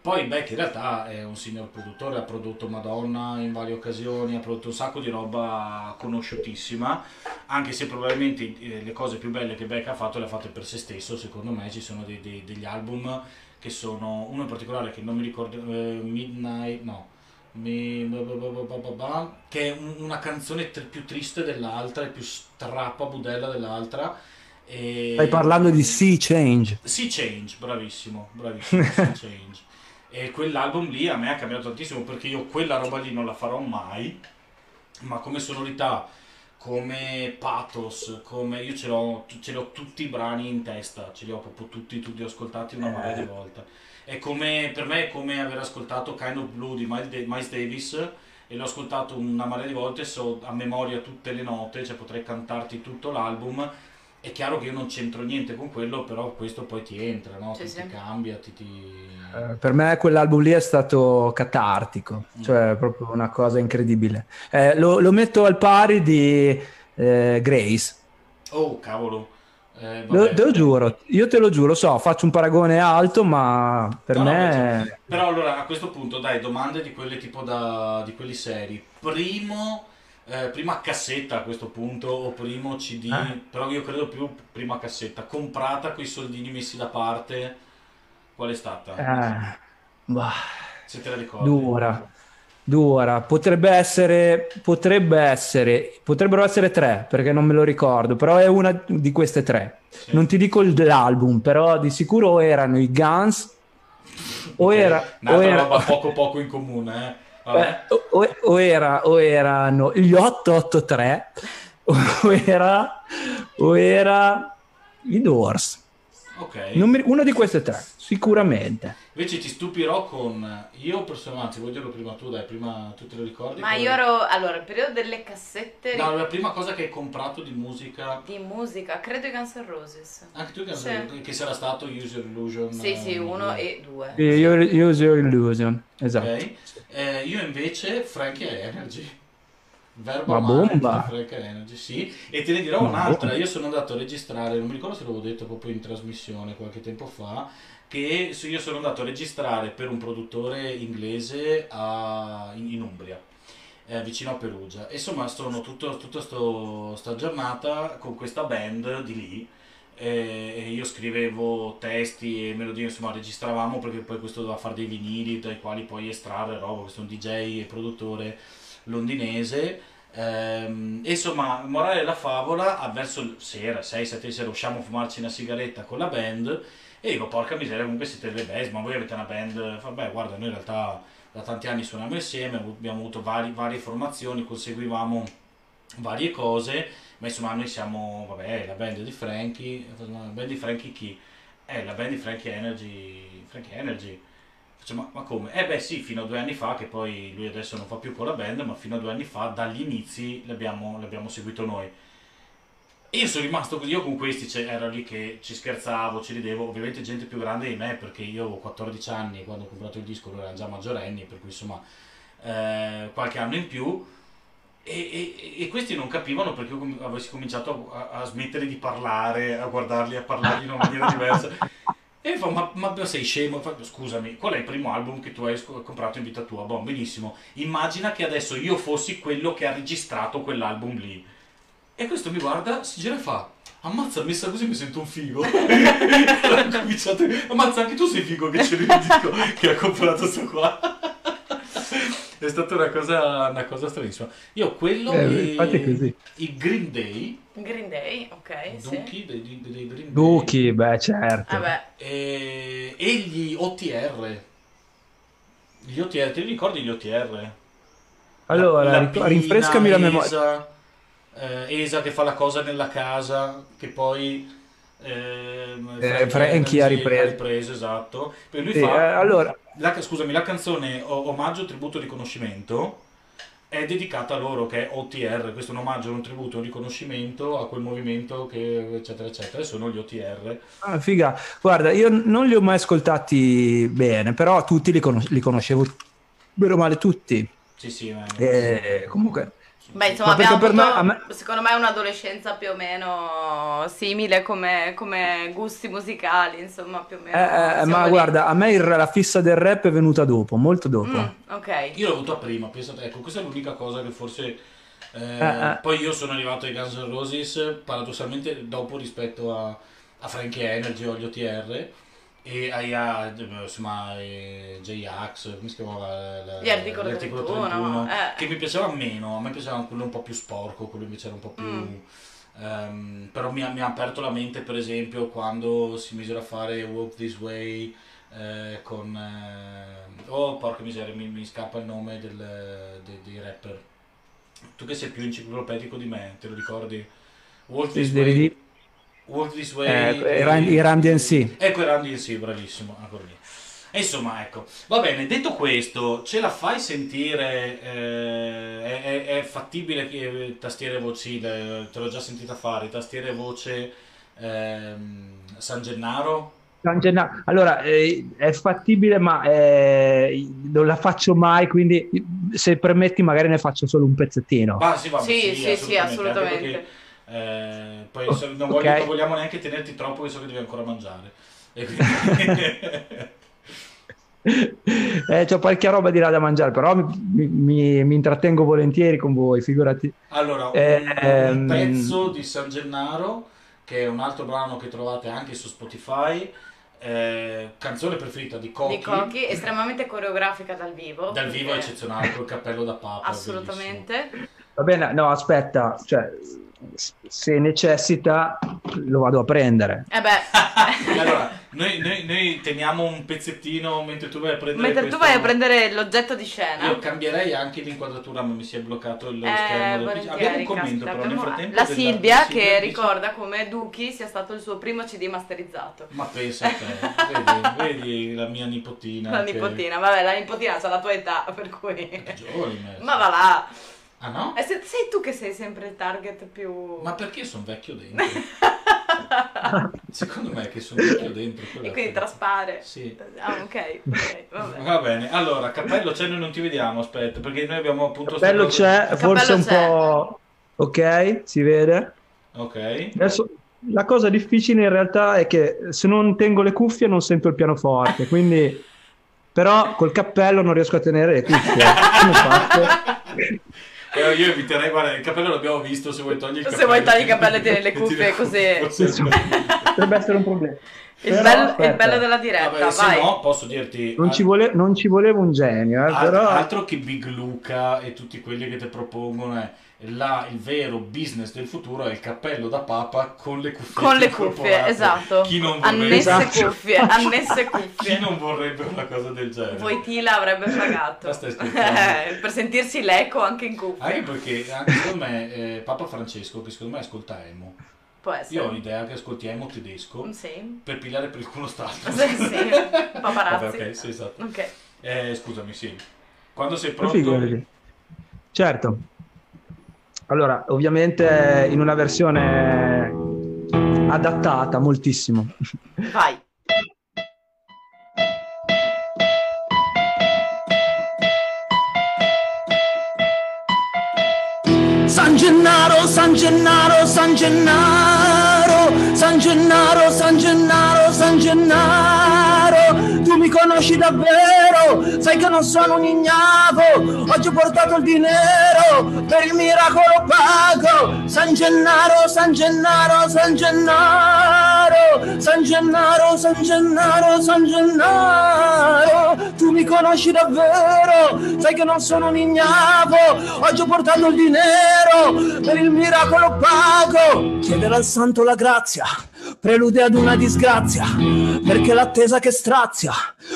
poi Beck in realtà è un signor produttore, ha prodotto Madonna in varie occasioni, ha prodotto un sacco di roba conosciutissima, anche se probabilmente eh, le cose più belle che Beck ha fatto le ha fatte per se stesso, secondo me ci sono dei- dei- degli album che sono, uno in particolare che non mi ricordo, eh, Midnight, no, mi- che è un- una canzone tr- più triste dell'altra e più strappa budella dell'altra. E... Stai parlando di Sea Change. Sea Change, bravissimo, bravissimo, Sea Change. E quell'album lì a me ha cambiato tantissimo perché io quella roba lì non la farò mai, ma come sonorità, come pathos, come io ce l'ho, ce l'ho tutti i brani in testa, ce li ho proprio tutti, tutti ascoltati una marea di volte. È come, per me è come aver ascoltato Kind of Blue di Miles, Da- Miles Davis e l'ho ascoltato una marea di volte, so a memoria tutte le note, cioè potrei cantarti tutto l'album. È chiaro che io non c'entro niente con quello, però questo poi ti entra, no? Sì, ti, sì. ti cambia, ti... ti... Eh, Per me quell'album lì è stato catartico, Mm. cioè proprio una cosa incredibile. Eh, lo, lo metto al pari di eh, Grace, Oh, cavolo. Eh, lo, te lo giuro, io te lo giuro, so, faccio un paragone alto, ma per No, no, me... beh, Però allora a questo punto dai domande di quelle tipo da di quelli seri. Primo eh, prima cassetta a questo punto o primo CD, Ah. però io credo più prima cassetta, comprata con i soldini messi da parte. Qual è stata? eh, bah, Se te la ricordi. dura, dura. Potrebbe essere, potrebbe essere, potrebbero essere tre, perché non me lo ricordo, però è una di queste tre. Sì. Non ti dico il- l'album, però di sicuro erano i Guns o Ok, era... O era- poco poco in comune, eh. Vabbè. Eh, o, o era, o erano gli 883 o era, o era i Doors. Ok. Non mi- uno di queste tre, sicuramente. Invece ti stupirò con io personalmente, vuoi dirlo prima tu, dai, prima tu te lo ricordi? Ma io ero, allora, il periodo delle cassette No, la prima cosa che hai comprato di musica, di musica, credo i Guns N' Roses. anche tu che, Sì. che sarà stato Use Your Illusion. Sì, sì, eh, uno e due. Io- Use Your Illusion, esatto. Ok. Eh, io invece Frankie Energy. Ma amare bomba. Energy, sì. E te ne dirò Ma un'altra. bomba. Io sono andato a registrare, non mi ricordo se l'avevo detto proprio in trasmissione qualche tempo fa, che io sono andato a registrare per un produttore inglese a- in, in Umbria. eh, vicino a Perugia e insomma sono tutta sto- sta giornata con questa band di lì e e io scrivevo testi e melodie, insomma registravamo perché poi questo doveva fare dei vinili dai quali poi estrarre roba, questo è un DJ e produttore londinese Ehm, insomma, morale della favola, verso sera, 6-7 sera usciamo a fumarci una sigaretta con la band e dico, porca miseria, comunque siete le best, ma voi avete una band, vabbè, guarda, noi in realtà da tanti anni suoniamo insieme, abbiamo avuto vari, varie formazioni, conseguivamo varie cose, ma insomma noi siamo, vabbè, la band di Frankie, la band di Frankie chi? Eh, la band di Frankie Energy, Frankie Energy. Faccio, ma, ma come? Eh beh sì, fino a due anni fa, che poi lui adesso non fa più con la band, ma fino a due anni fa, dagli inizi, l'abbiamo, l'abbiamo seguito noi. Io sono rimasto così, io con questi cioè, ero lì che ci scherzavo, ci ridevo, ovviamente gente più grande di me, perché io avevo 14 anni quando ho comprato il disco, erano già maggiorenni, per cui insomma eh, qualche anno in più. E, e, e, questi non capivano perché io avessi cominciato a, a, smettere di parlare, a guardarli, a parlargli in una maniera diversa. E fa, ma, ma sei scemo? Fa, scusami, qual è il primo album che tu hai comprato in vita tua? Boh, benissimo. Immagina che adesso io fossi quello che ha registrato quell'album lì. E questo mi guarda, si gira e fa, ammazza, messa così mi sento un figo. cominciato, ammazza, anche tu sei figo che c'è il disco che ha comprato sto qua. è stata una cosa, una cosa stranissima. Io quello eh, e così. il Green Day. Green Day, ok. Dookie sì. dei, dei, dei Green Day. Dookie, beh certo. Ah, e, e, gli OTR. Gli OTR, ti ricordi gli OTR? Allora, la, la rinfrescami la memoria eh, Esa che fa la cosa nella casa, che poi eh, eh, Frankie ha ripreso. ha ripreso, esatto. Poi lui sì, fa, eh, allora... la, scusami, la canzone Omaggio, Tributo, Riconoscimento è dedicata a loro, che è OTR, questo è un omaggio, un tributo, un riconoscimento a quel movimento che eccetera eccetera, e sono gli OTR. Ah, figa, guarda, io non li ho mai ascoltati bene, però tutti li, conos- li conoscevo, bene o male tutti. Sì, sì, eh, comunque Beh, insomma, abbiamo avuto, me, me... secondo me, un'adolescenza più o meno simile come, come gusti musicali, insomma, più o meno. Eh, eh, ma lì. guarda, a me il, la fissa del rap è venuta dopo, molto dopo. Mm, ok. Io l'ho avuta prima, pensate, ecco, questa è l'unica cosa che forse... Eh, eh, eh. poi io sono arrivato ai Guns N' Roses paradossalmente dopo rispetto a, a Frankie Energy o agli OTR e hai insomma J-Ax come si chiamava la, l'articolo 31, 31 eh. che mi piaceva meno a me piaceva quello un po' più sporco quello invece era un po' più mm. um, però mi ha, mi ha, aperto la mente per esempio quando si misero a fare Walk This Way eh, con eh, oh porca miseria mi, mi scappa il nome del, de, dei rapper tu che sei più enciclopedico di me te lo ricordi Walk This Way Walk This Way. Eh, i Run DNC. Ecco i Run DNC, bravissimo. Eccolo lì. insomma, ecco, va bene, detto questo, ce la fai sentire, eh, è, è, fattibile che tastiere voci, te l'ho già sentita fare, tastiere voce eh, San Gennaro? San Gennaro, allora eh, è fattibile ma eh, non la faccio mai, quindi se permetti magari ne faccio solo un pezzettino. Ah, sì, vabbè, sì, sì, sì, assolutamente. Sì, assolutamente. Eh, poi okay. non, voglio, non, vogliamo neanche tenerti troppo, che so che devi ancora mangiare. eh, c'ho qualche roba di là da mangiare, però mi, mi, mi intrattengo volentieri con voi, figurati. Allora, un, eh, un ehm, pezzo di San Gennaro, che è un altro brano che trovate anche su Spotify. Eh, canzone preferita di Cochi. Di Cochi, estremamente coreografica dal vivo. Dal vivo è eccezionale, col cappello da papa. Assolutamente. Va bene, no, aspetta, cioè, se necessita lo vado a prendere. Eh beh. allora, noi, noi, noi, teniamo un pezzettino mentre tu vai a prendere Mentre tu vai a prendere l'oggetto di scena. Io cambierei anche l'inquadratura, ma mi si è bloccato il eh, schermo. Del... Abbiamo un commento però nel frattempo. La Silvia che Silvia ricorda dice... come Duki sia stato il suo primo CD masterizzato. Ma pensa a te, vedi, vedi, la mia nipotina. La che... nipotina, vabbè, la nipotina ha la tua età, per cui... Giovane, ma va là. Ah no? Eh, sei tu che sei sempre il target più... Ma perché sono vecchio dentro? Secondo me che sono vecchio dentro. E quindi traspare. Sì. Ah, ok. okay Va bene. Allora, cappello c'è, noi non ti vediamo, aspetta, perché noi abbiamo appunto... Cappello c'è, forse un c'è. po'... Ok, si vede. Ok. Adesso la cosa difficile in realtà è che se non tengo le cuffie non sento il pianoforte, quindi... Però col cappello non riesco a tenere le cuffie. Come faccio? Eh, io eviterei, guarda, il cappello l'abbiamo visto, se vuoi togliere il cappello. Se vuoi togliere il cappello e tenere le cuffie così. Potrebbe essere un problema. Il, però, bello, il, bello, della diretta, Vabbè, se vai. no, posso dirti... Non, ci, vole, non ci, volevo un genio, eh, altro, però... Altro che Big Luca e tutti quelli che ti propongono è... là il vero business del futuro è il cappello da papa con le cuffie. Con le cuffie, esatto. Chi non vorrebbe, Annesse Esatto. cuffie, annesse chi cuffie. non vorrebbe una cosa del genere? Voitila avrebbe pagato. Ma stai? Eh, per sentirsi l'eco anche in cuffia. Anche perché anche secondo me eh, Papa Francesco, che secondo me ascolta emo, Può essere. io ho l'idea che ascolti emo tedesco Sì. per pigliare per il culo stato. Sì, sì. Paparazzi. Vabbè, ok, sì, esatto. Ok. Eh, scusami, sì. Quando sei pronto... Certo. Allora, ovviamente in una versione adattata moltissimo. Vai. San Gennaro, San Gennaro, San Gennaro, San Gennaro, San Gennaro, San Gennaro, conosci davvero, sai che non sono un ignavo, oggi ho portato il dinero, per il miracolo pago, San Gennaro, San Gennaro, San Gennaro, San Gennaro, San Gennaro, San Gennaro, tu mi conosci davvero, sai che non sono un ignavo, oggi ho portato il dinero, per il miracolo pago, chiedere al santo la grazia, prelude ad una disgrazia, perché l'attesa che strazia,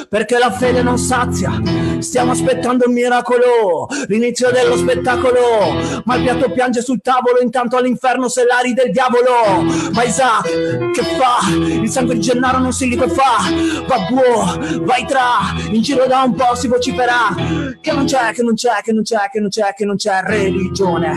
perché la fede non sazia, stiamo aspettando il miracolo, l'inizio dello spettacolo, ma il piatto piange sul tavolo, intanto all'inferno se l'ari del diavolo, ma Isaac, che fa? Il sangue di Gennaro non si liquefà, va buo, vai tra, in giro da un po' si vocifera, che non c'è, che non c'è, che non c'è, che non c'è, che non c'è religione,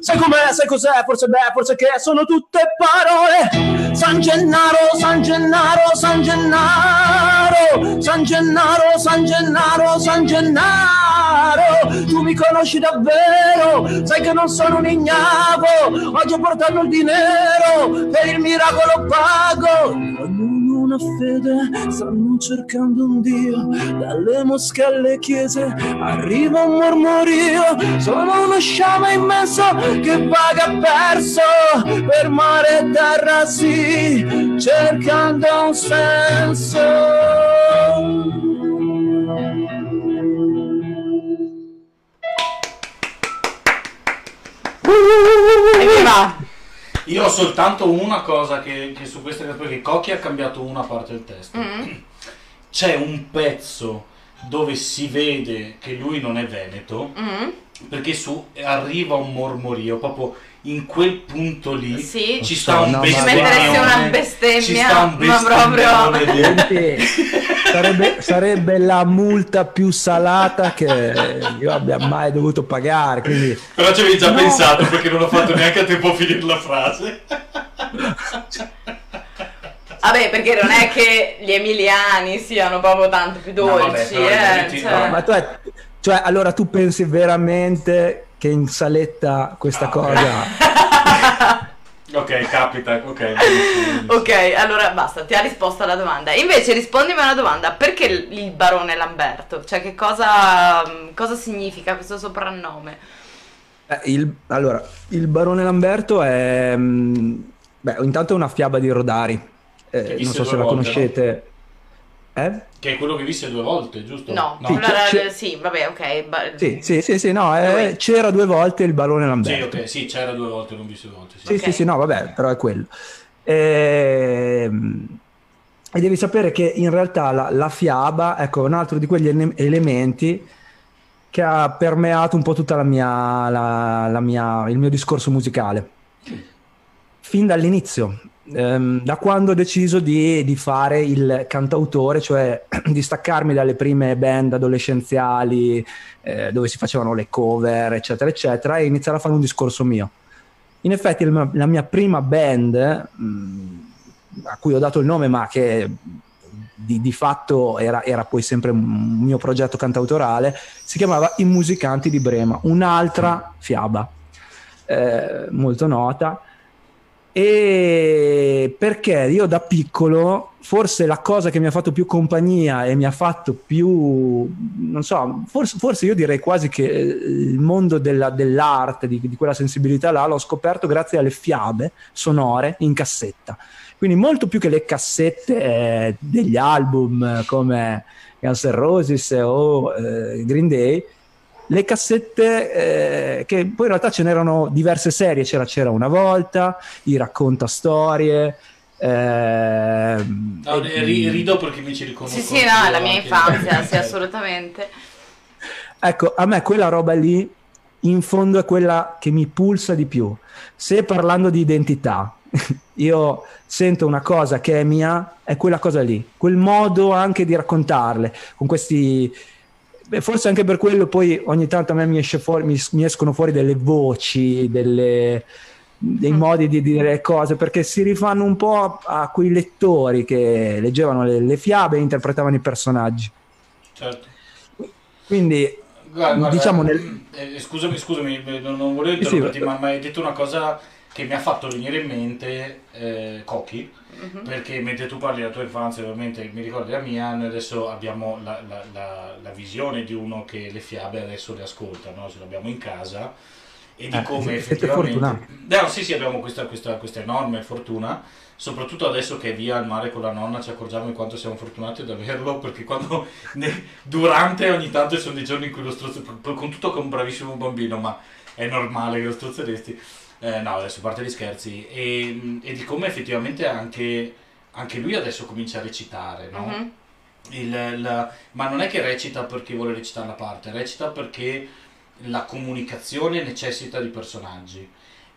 sai com'è, sai cos'è, forse beh, forse che sono tutte parole, San Gennaro, San Gennaro, San Gennaro, San Gennaro, San Gennaro, San Gennaro, tu mi conosci davvero, sai che non sono un ignavo, oggi ho portato il dinero, per il miracolo pago. Una fede, stanno cercando un Dio, dalle mosche alle chiese arriva un mormorio, sono uno sciame immenso che vaga perso per mare e terra sì, cercando un senso. Evviva! Io ho soltanto una cosa che, che su questa perché Cocchi ha cambiato una parte del testo. Mm. C'è un pezzo dove si vede che lui non è veneto, Mm. perché su arriva un mormorio, proprio in quel punto lì Sì. ci sta un No, bestemmione. una Ci bestemmia, sta un ma proprio... sarebbe, sarebbe la multa più salata che io abbia mai dovuto pagare. Quindi Però ci avevi già No. pensato perché non ho fatto neanche a tempo a finire la frase. Vabbè, perché non è che gli emiliani siano proprio tanto più No, dolci, vabbè, però eh. cioè. no, ma tu è- cioè, allora tu pensi veramente che in saletta questa Ah, cosa ok, capita, ok. Ok, allora basta, ti ha risposto alla domanda. Invece rispondimi a una domanda, perché il barone Lamberto? Cioè che cosa, cosa significa questo soprannome? Eh, il, allora, il barone Lamberto è mm, beh, intanto è una fiaba di Rodari. Eh, non so se la volte, conoscete. Eh? Che è quello che visse due volte, giusto? No, Sì, allora, sì, vabbè, ok. ba- Sì, sì, sì, sì, no, eh, c'era due volte il barone Sì, Lamberto. ok, sì, c'era due volte, non visse due volte. Sì. Sì, Ok. sì, sì, no, vabbè, però è quello. Ehm, E devi sapere che in realtà la, la fiaba, ecco, è un altro di quegli ene- elementi che ha permeato un po' tutta la mia, la- la mia- il mio discorso musicale. Fin dall'inizio, ehm, da quando ho deciso di, di fare il cantautore, cioè di staccarmi dalle prime band adolescenziali eh, dove si facevano le cover, eccetera, eccetera, e iniziare a fare un discorso mio. In effetti la mia prima band, mh, a cui ho dato il nome, ma che di, di fatto era, era poi sempre un mio progetto cantautorale, si chiamava I Musicanti di Brema, un'altra fiaba eh, molto nota. E perché io da piccolo, forse la cosa che mi ha fatto più compagnia e mi ha fatto più, non so, forse, forse io direi quasi che eh, il mondo della- dell'arte, di, di quella sensibilità là, l'ho scoperto grazie alle fiabe sonore in cassetta. Quindi molto più che le cassette eh, degli album come Guns N' Roses o eh, Green Day, le cassette eh, che poi in realtà ce n'erano diverse serie, c'era, c'era una volta, i racconta storie. Eh, no, e- rido perché mi ci riconosco. Sì, sì, no, è la mia infanzia, sì, assolutamente. Ecco, a me quella roba lì in fondo è quella che mi pulsa di più. Se parlando di identità, io sento una cosa che è mia, è quella cosa lì, quel modo anche di raccontarle, con questi... Beh, forse anche per quello poi ogni tanto a me mi, esce fuori, mi, mi escono fuori delle voci, delle, dei modi di dire le cose, perché si rifanno un po' a, quei lettori che leggevano le, le fiabe e interpretavano i personaggi. Certo. Quindi Guarda, guarda, diciamo nel... eh, scusami, scusami, eh, non, volevo Sì, sì, interromperti, va- ma mi hai detto una cosa che mi ha fatto venire in mente eh, Cochi, Mhm. perché mentre tu parli della tua infanzia, ovviamente mi ricordi la mia, noi adesso abbiamo la, la- la- la visione di uno che le fiabe adesso le ascolta, no? ce l'abbiamo in casa e di Eh, come siete effettivamente... fortunati. No, sì, sì, abbiamo questa, questa- questa enorme fortuna, soprattutto adesso che è via al mare con la nonna ci accorgiamo di quanto siamo fortunati ad averlo, perché quando ne- durante ogni tanto ci sono dei giorni in cui lo strozzo, con tutto che è un bravissimo bambino, ma è normale che lo strozzeresti. Eh, no, adesso a parte gli scherzi, e, e di come effettivamente anche, anche lui adesso comincia a recitare, no? Mhm. Il- la- ma non è che recita perché vuole recitare la parte, recita perché la comunicazione necessita di personaggi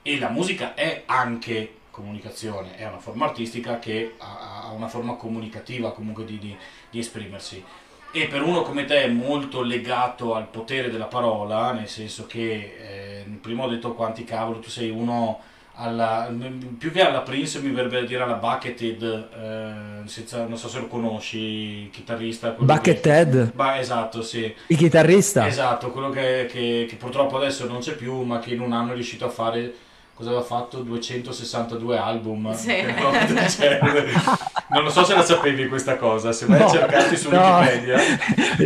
e la musica è anche comunicazione, è una forma artistica che ha, ha una forma comunicativa comunque di, di- di esprimersi. E per uno come te è molto legato al potere della parola, nel senso che eh, prima ho detto quanti cavolo, tu sei uno alla, più che alla Prince mi verrebbe da dire alla Buckethead, eh, senza- non so se lo conosci, chitarrista. che- Buckethead, Ba- esatto, sì. il chitarrista. Esatto, quello che, che- che purtroppo adesso non c'è più, ma che in un anno è riuscito a fare, cosa aveva fatto? 262 album. Sì. Che non lo so se la sapevi questa cosa, se vai a No, cercarti su no. Wikipedia.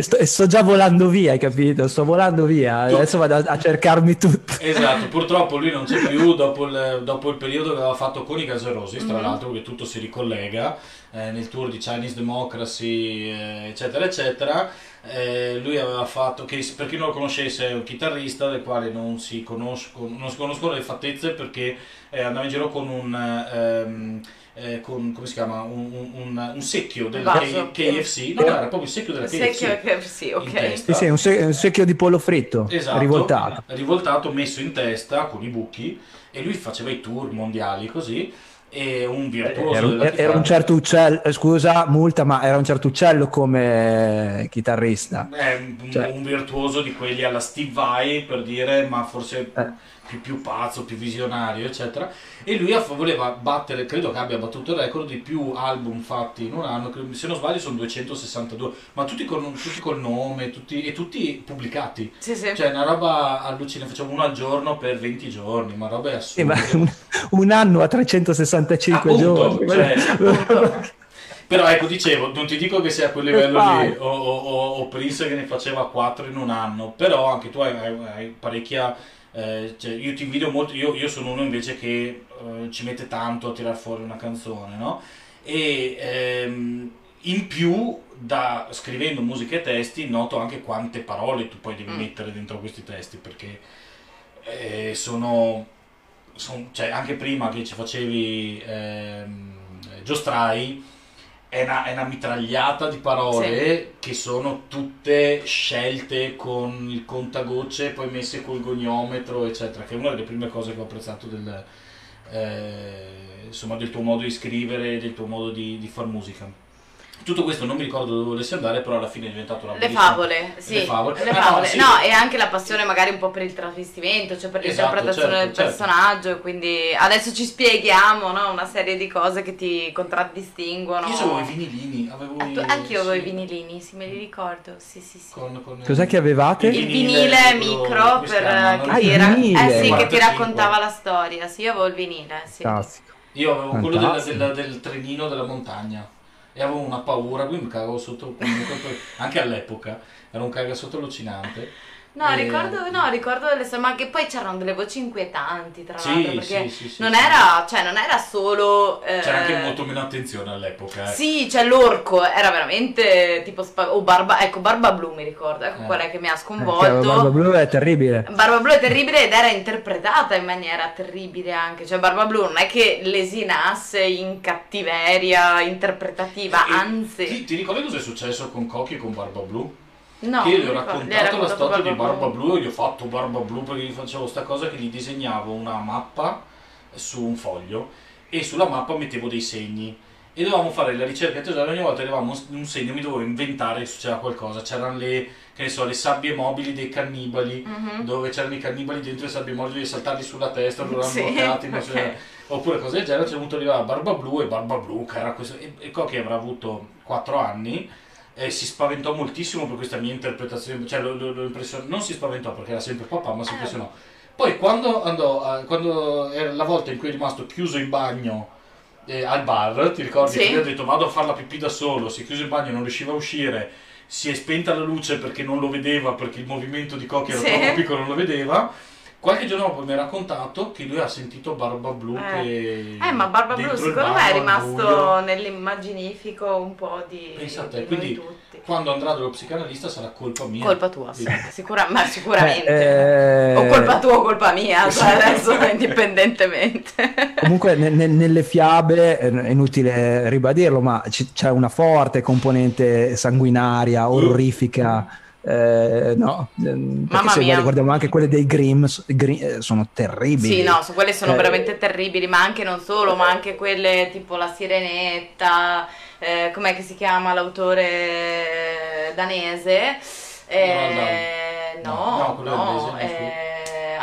sto, sto già volando via, hai capito? Sto volando via. Adesso vado a, a cercarmi tutto. Esatto, purtroppo lui non c'è più dopo il, dopo il periodo che aveva fatto con i Roses, tra Mhm. l'altro perché tutto si ricollega eh, nel tour di Chinese Democracy, eh, eccetera, eccetera. Eh, lui aveva fatto, che per chi non lo conoscesse, è un chitarrista del quale non si, conosco- non si conoscono le fattezze perché eh, andava in giro con un... ehm, eh, con, come si chiama? Un, un- un- secchio del. K- KFC, no, no, era proprio il secchio del KFC. Secchio che sì, in ok. testa. Sì, sì, un, se- un secchio di pollo fritto, Esatto, rivoltato. rivoltato, messo in testa con i buchi e lui faceva i tour mondiali così e un virtuoso Era, della era- un certo uccello, eh, scusa, multa, ma era un certo uccello come chitarrista. È un, Cioè- un virtuoso di quelli alla Steve Vai per dire, ma forse Eh. Più, più pazzo, più visionario, eccetera. E lui voleva battere, credo che abbia battuto il record di più album fatti in un anno, se non sbaglio sono 262, ma tutti, con, tutti col nome tutti, e tutti pubblicati. Sì, sì. Cioè, una roba allucinante, facciamo uno al giorno per 20 giorni, ma roba è assurda. ma un, un anno a 365 Appunto, giorni. cioè, Però ecco, dicevo, non ti dico che sia a quel livello lì, o, o- o- o Prince che ne faceva 4 in un anno, però anche tu hai, hai- hai parecchia... eh, cioè, io ti invidio molto, io, io sono uno invece che eh, ci mette tanto a tirar fuori una canzone, no? E ehm, in più, da, scrivendo musica e testi, noto anche quante parole tu poi devi Mm. mettere dentro questi testi, perché eh, sono, son- cioè, anche prima che ci facevi ehm, giostrai, è una, è una mitragliata di parole che sono tutte scelte con il contagocce, poi messe col goniometro, eccetera, che è una delle prime cose che ho apprezzato del, eh, insomma, del tuo modo di scrivere, del tuo modo di, di far musica. Tutto questo non mi ricordo dove volessi andare, però alla fine è diventato una Le favole, sì. Le favole. Le Ah, no, favole. sì. No, e anche la passione magari un po' per il travestimento, cioè per Esatto, l'interpretazione certo, del certo. personaggio. Quindi adesso ci spieghiamo no? una serie di cose che ti contraddistinguono. Io avevo i vinilini, avevo Ah, tu- i- Anch'io avevo sì, i vinilini, sì, me li ricordo. Sì, sì, sì. Con, con- Cos'è che avevate? Il vinile quello- micro come si per, che, Ah, ti il ra- vinile. eh, sì, che ti 45. raccontava la storia. Sì, io avevo il vinile. Sì. Cazzico. Io avevo quello del, Fantastico. del- del trenino della montagna e avevo una paura, quindi mi cagavo sotto comunque, anche all'epoca, era un caga sotto allucinante. No, Eh, ricordo, no, ricordo delle storie, ma che poi c'erano delle voci inquietanti, tra Sì, l'altro, perché sì, sì, sì, non, sì. era, cioè, non era solo... eh, C'era anche molto meno attenzione all'epoca. eh. Sì, cioè l'orco era veramente tipo... spa- o Barba... Ecco, Barba Blu mi ricordo, ecco Eh. qual è che mi ha Eh, sconvolto. Barba Blu è terribile. Barba Blu è terribile ed era interpretata in maniera terribile anche, cioè Barba Blu non è che lesinasse in cattiveria interpretativa, E anzi... Ti, ti ricordi cosa è successo con Cocchi e con Barba Blu? No, che io gli non ho raccontato la storia di Barba Blu e gli ho fatto Barba Blu perché gli facevo sta cosa che gli disegnavo una mappa su un foglio e sulla mappa mettevo dei segni e dovevamo fare la ricerca tesoro ogni volta che avevamo un segno mi dovevo inventare che succedeva qualcosa c'erano le, che ne so, le sabbie mobili dei cannibali Mhm. dove c'erano i cannibali dentro le sabbie mobili devi saltarli sulla testa loro Sì, bloccati non ok. c'era- oppure cose del genere c'è venuto arrivare Barba Blu e Barba Blu che era questo e, e Cocchi avrà avuto 4 anni e si spaventò moltissimo per questa mia interpretazione cioè lo, lo- lo impressionò non si spaventò perché era sempre papà ma si Eh. impressionò poi quando andò a- quando era la volta in cui è rimasto chiuso in bagno eh, al bar ti ricordi Sì. che lui ha detto vado a fare la pipì da solo si è chiuso in bagno non riusciva a uscire si è spenta la luce perché non lo vedeva perché il movimento di Cocchi era Sì. troppo piccolo non lo vedeva Qualche giorno dopo mi ha raccontato che lui ha sentito Barba Blu Eh. che... Eh, ma Barba Blu secondo me è rimasto nell'immaginifico un po' di, Pensa a te, di quindi- tutti. Quando andrà dallo psicanalista sarà colpa mia. Colpa tua, sì, sicura- ma sicuramente. Eh, eh, O colpa tua o colpa mia, cioè adesso indipendentemente. Comunque ne- ne- nelle fiabe, eh, è inutile ribadirlo, ma c- c'è una forte componente sanguinaria, orrifica, eh, no? Eh, Perché Mamma se mia. guardiamo anche quelle dei Grimm, s- Gri- eh, sono terribili. Sì, no, su quelle sono Eh, veramente terribili, ma anche non solo, ma anche quelle tipo La Sirenetta, eh, com'è che si chiama l'autore danese? Eh, No, no, no, quello no, danese non eh,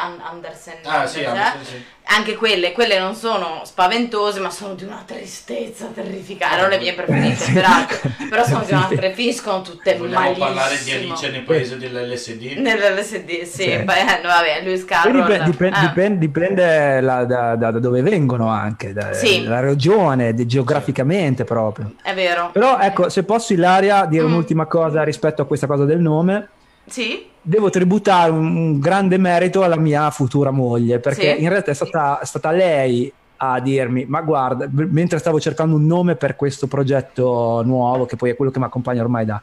An- Andersen. Ah, sì, Andersen, anche- sì, sì. Anche quelle, quelle non sono spaventose, ma sono di una tristezza terrificante. Erano le mie preferite, peraltro. Però sono di una Sì. preferiscono tutte Vogliamo malissimo. parlare di Alice nel paese dell'LSD? Nell'LSD, sì, Sì. beh, no, vabbè, Lewis Poi Carroll. dipende, dipende, eh. dipende- dipende la- da, da- da dove vengono anche, da- Sì. dalla regione, di- geograficamente proprio. È vero. Però ecco, se posso Ilaria dire Mm. un'ultima cosa rispetto a questa cosa del nome, Sì? Devo tributare un, un grande merito alla mia futura moglie, perché Sì. in realtà è stata, è stata lei a dirmi, ma guarda, mentre stavo cercando un nome per questo progetto nuovo, che poi è quello che mi accompagna ormai da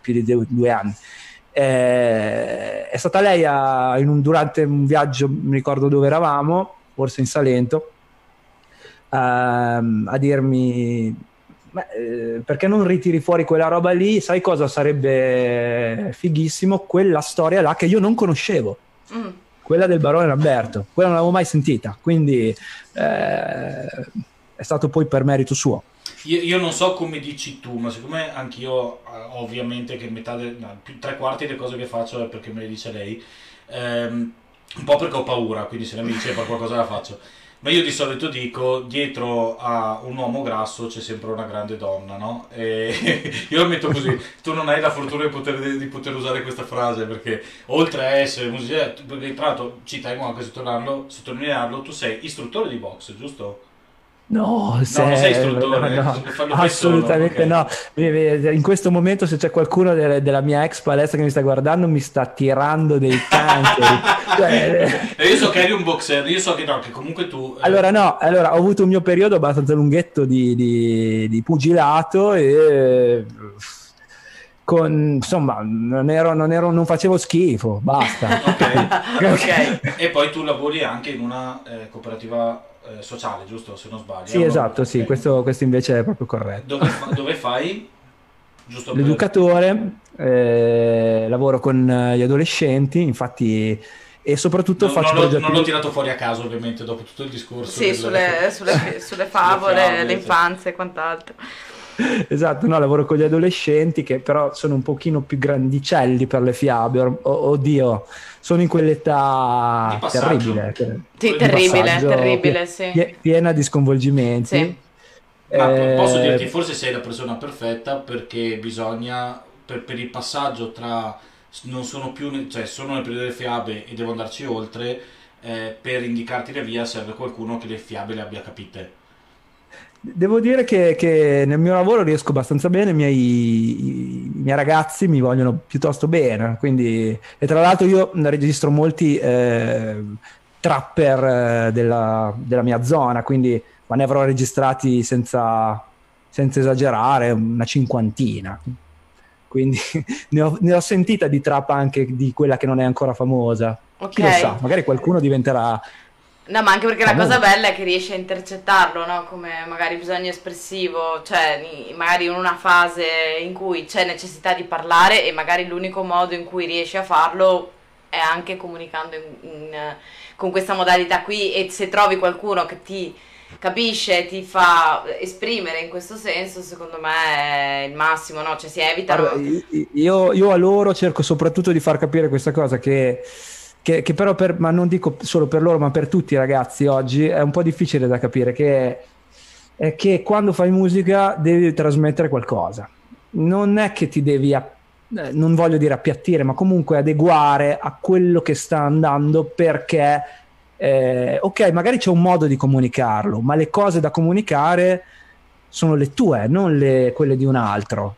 più di due, due anni, eh, è stata lei a- in un- durante un viaggio, mi ricordo dove eravamo, forse in Salento, ehm, a dirmi ma, eh, perché non ritiri fuori quella roba lì? Sai cosa sarebbe fighissimo? Quella storia là che io non conoscevo, Mm. quella del barone Lamberto, quella non l'avevo mai sentita, quindi eh, è stato poi per merito suo. Io, io non so come dici tu, ma siccome anch'io, eh, ovviamente, che metà de- no, più tre quarti delle cose che faccio è perché me le dice lei, ehm, un po' perché ho paura, quindi se lei mi dice per qualcosa la faccio. Ma io di solito dico, dietro a un uomo grasso c'è sempre una grande donna, no? E io la metto così, tu non hai la fortuna di poter, di poter usare questa frase, perché oltre a essere musicista, perché tra l'altro ci tengo anche a sottolinearlo, sottolinearlo, tu sei istruttore di box, giusto? No, se- sei istruttore, no, solo, assolutamente ok. no. In questo momento, se c'è qualcuno delle- della mia ex palestra che mi sta guardando, mi sta tirando dei cancri. Cioè, io so che eri un boxer, io so che no, che comunque tu... eh, Allora, no, allora, ho avuto un mio periodo abbastanza lunghetto di, di- di pugilato e con, insomma, non, ero, non, ero, non facevo schifo, basta. ok. ok. E poi tu lavori anche in una eh, cooperativa eh, sociale, giusto? Se non sbaglio. Sì, No? esatto, sì, questo, questo invece è proprio corretto. Dove, fa- dove fai? Giusto per- L'educatore, eh, lavoro con eh, gli adolescenti, infatti, e soprattutto Non, faccio non l'ho, progetti... non l'ho tirato fuori a caso, ovviamente, dopo tutto il discorso. Sì, del- sulle, sulle, sulle favole, l'infanzia e quant'altro. Esatto, no, lavoro con gli adolescenti che però sono un pochino più grandicelli per le fiabe. Oddio, sono in quell'età terribile. Sì, Di terribile, terribile, sì. pie- piena di sconvolgimenti. Sì. Ma Eh, posso dirti, forse sei la persona perfetta perché bisogna, per, per il passaggio tra non sono più, ne- cioè sono nel periodo delle fiabe e devo andarci oltre, eh, per indicarti la via serve qualcuno che le fiabe le abbia capite. Devo dire che, che nel mio lavoro riesco abbastanza bene, i miei, i miei ragazzi mi vogliono piuttosto bene, quindi, e tra l'altro io registro molti eh, trapper eh, della, della, mia zona, quindi ma ne avrò registrati senza, senza esagerare una cinquantina. Quindi ne ho, ne ho, sentita di trap anche di quella che non è ancora famosa. Okay. Chi lo sa, magari qualcuno diventerà No, ma anche perché la cosa bella è che riesci a intercettarlo, no? Come magari bisogno espressivo, cioè magari in una fase in cui c'è necessità di parlare e magari l'unico modo in cui riesci a farlo è anche comunicando in, in, con questa modalità qui e se trovi qualcuno che ti capisce, ti fa esprimere in questo senso, secondo me è il massimo, no? Cioè si evita... io, io a loro cerco soprattutto di far capire questa cosa che che, che però, per, ma non dico solo per loro, ma per tutti i ragazzi oggi è un po' difficile da capire, che è che quando fai musica devi trasmettere qualcosa. Non è che ti devi, eh, non voglio dire appiattire, ma comunque adeguare a quello che sta andando perché, eh, ok, magari c'è un modo di comunicarlo, ma le cose da comunicare sono le tue, non le, quelle di un altro.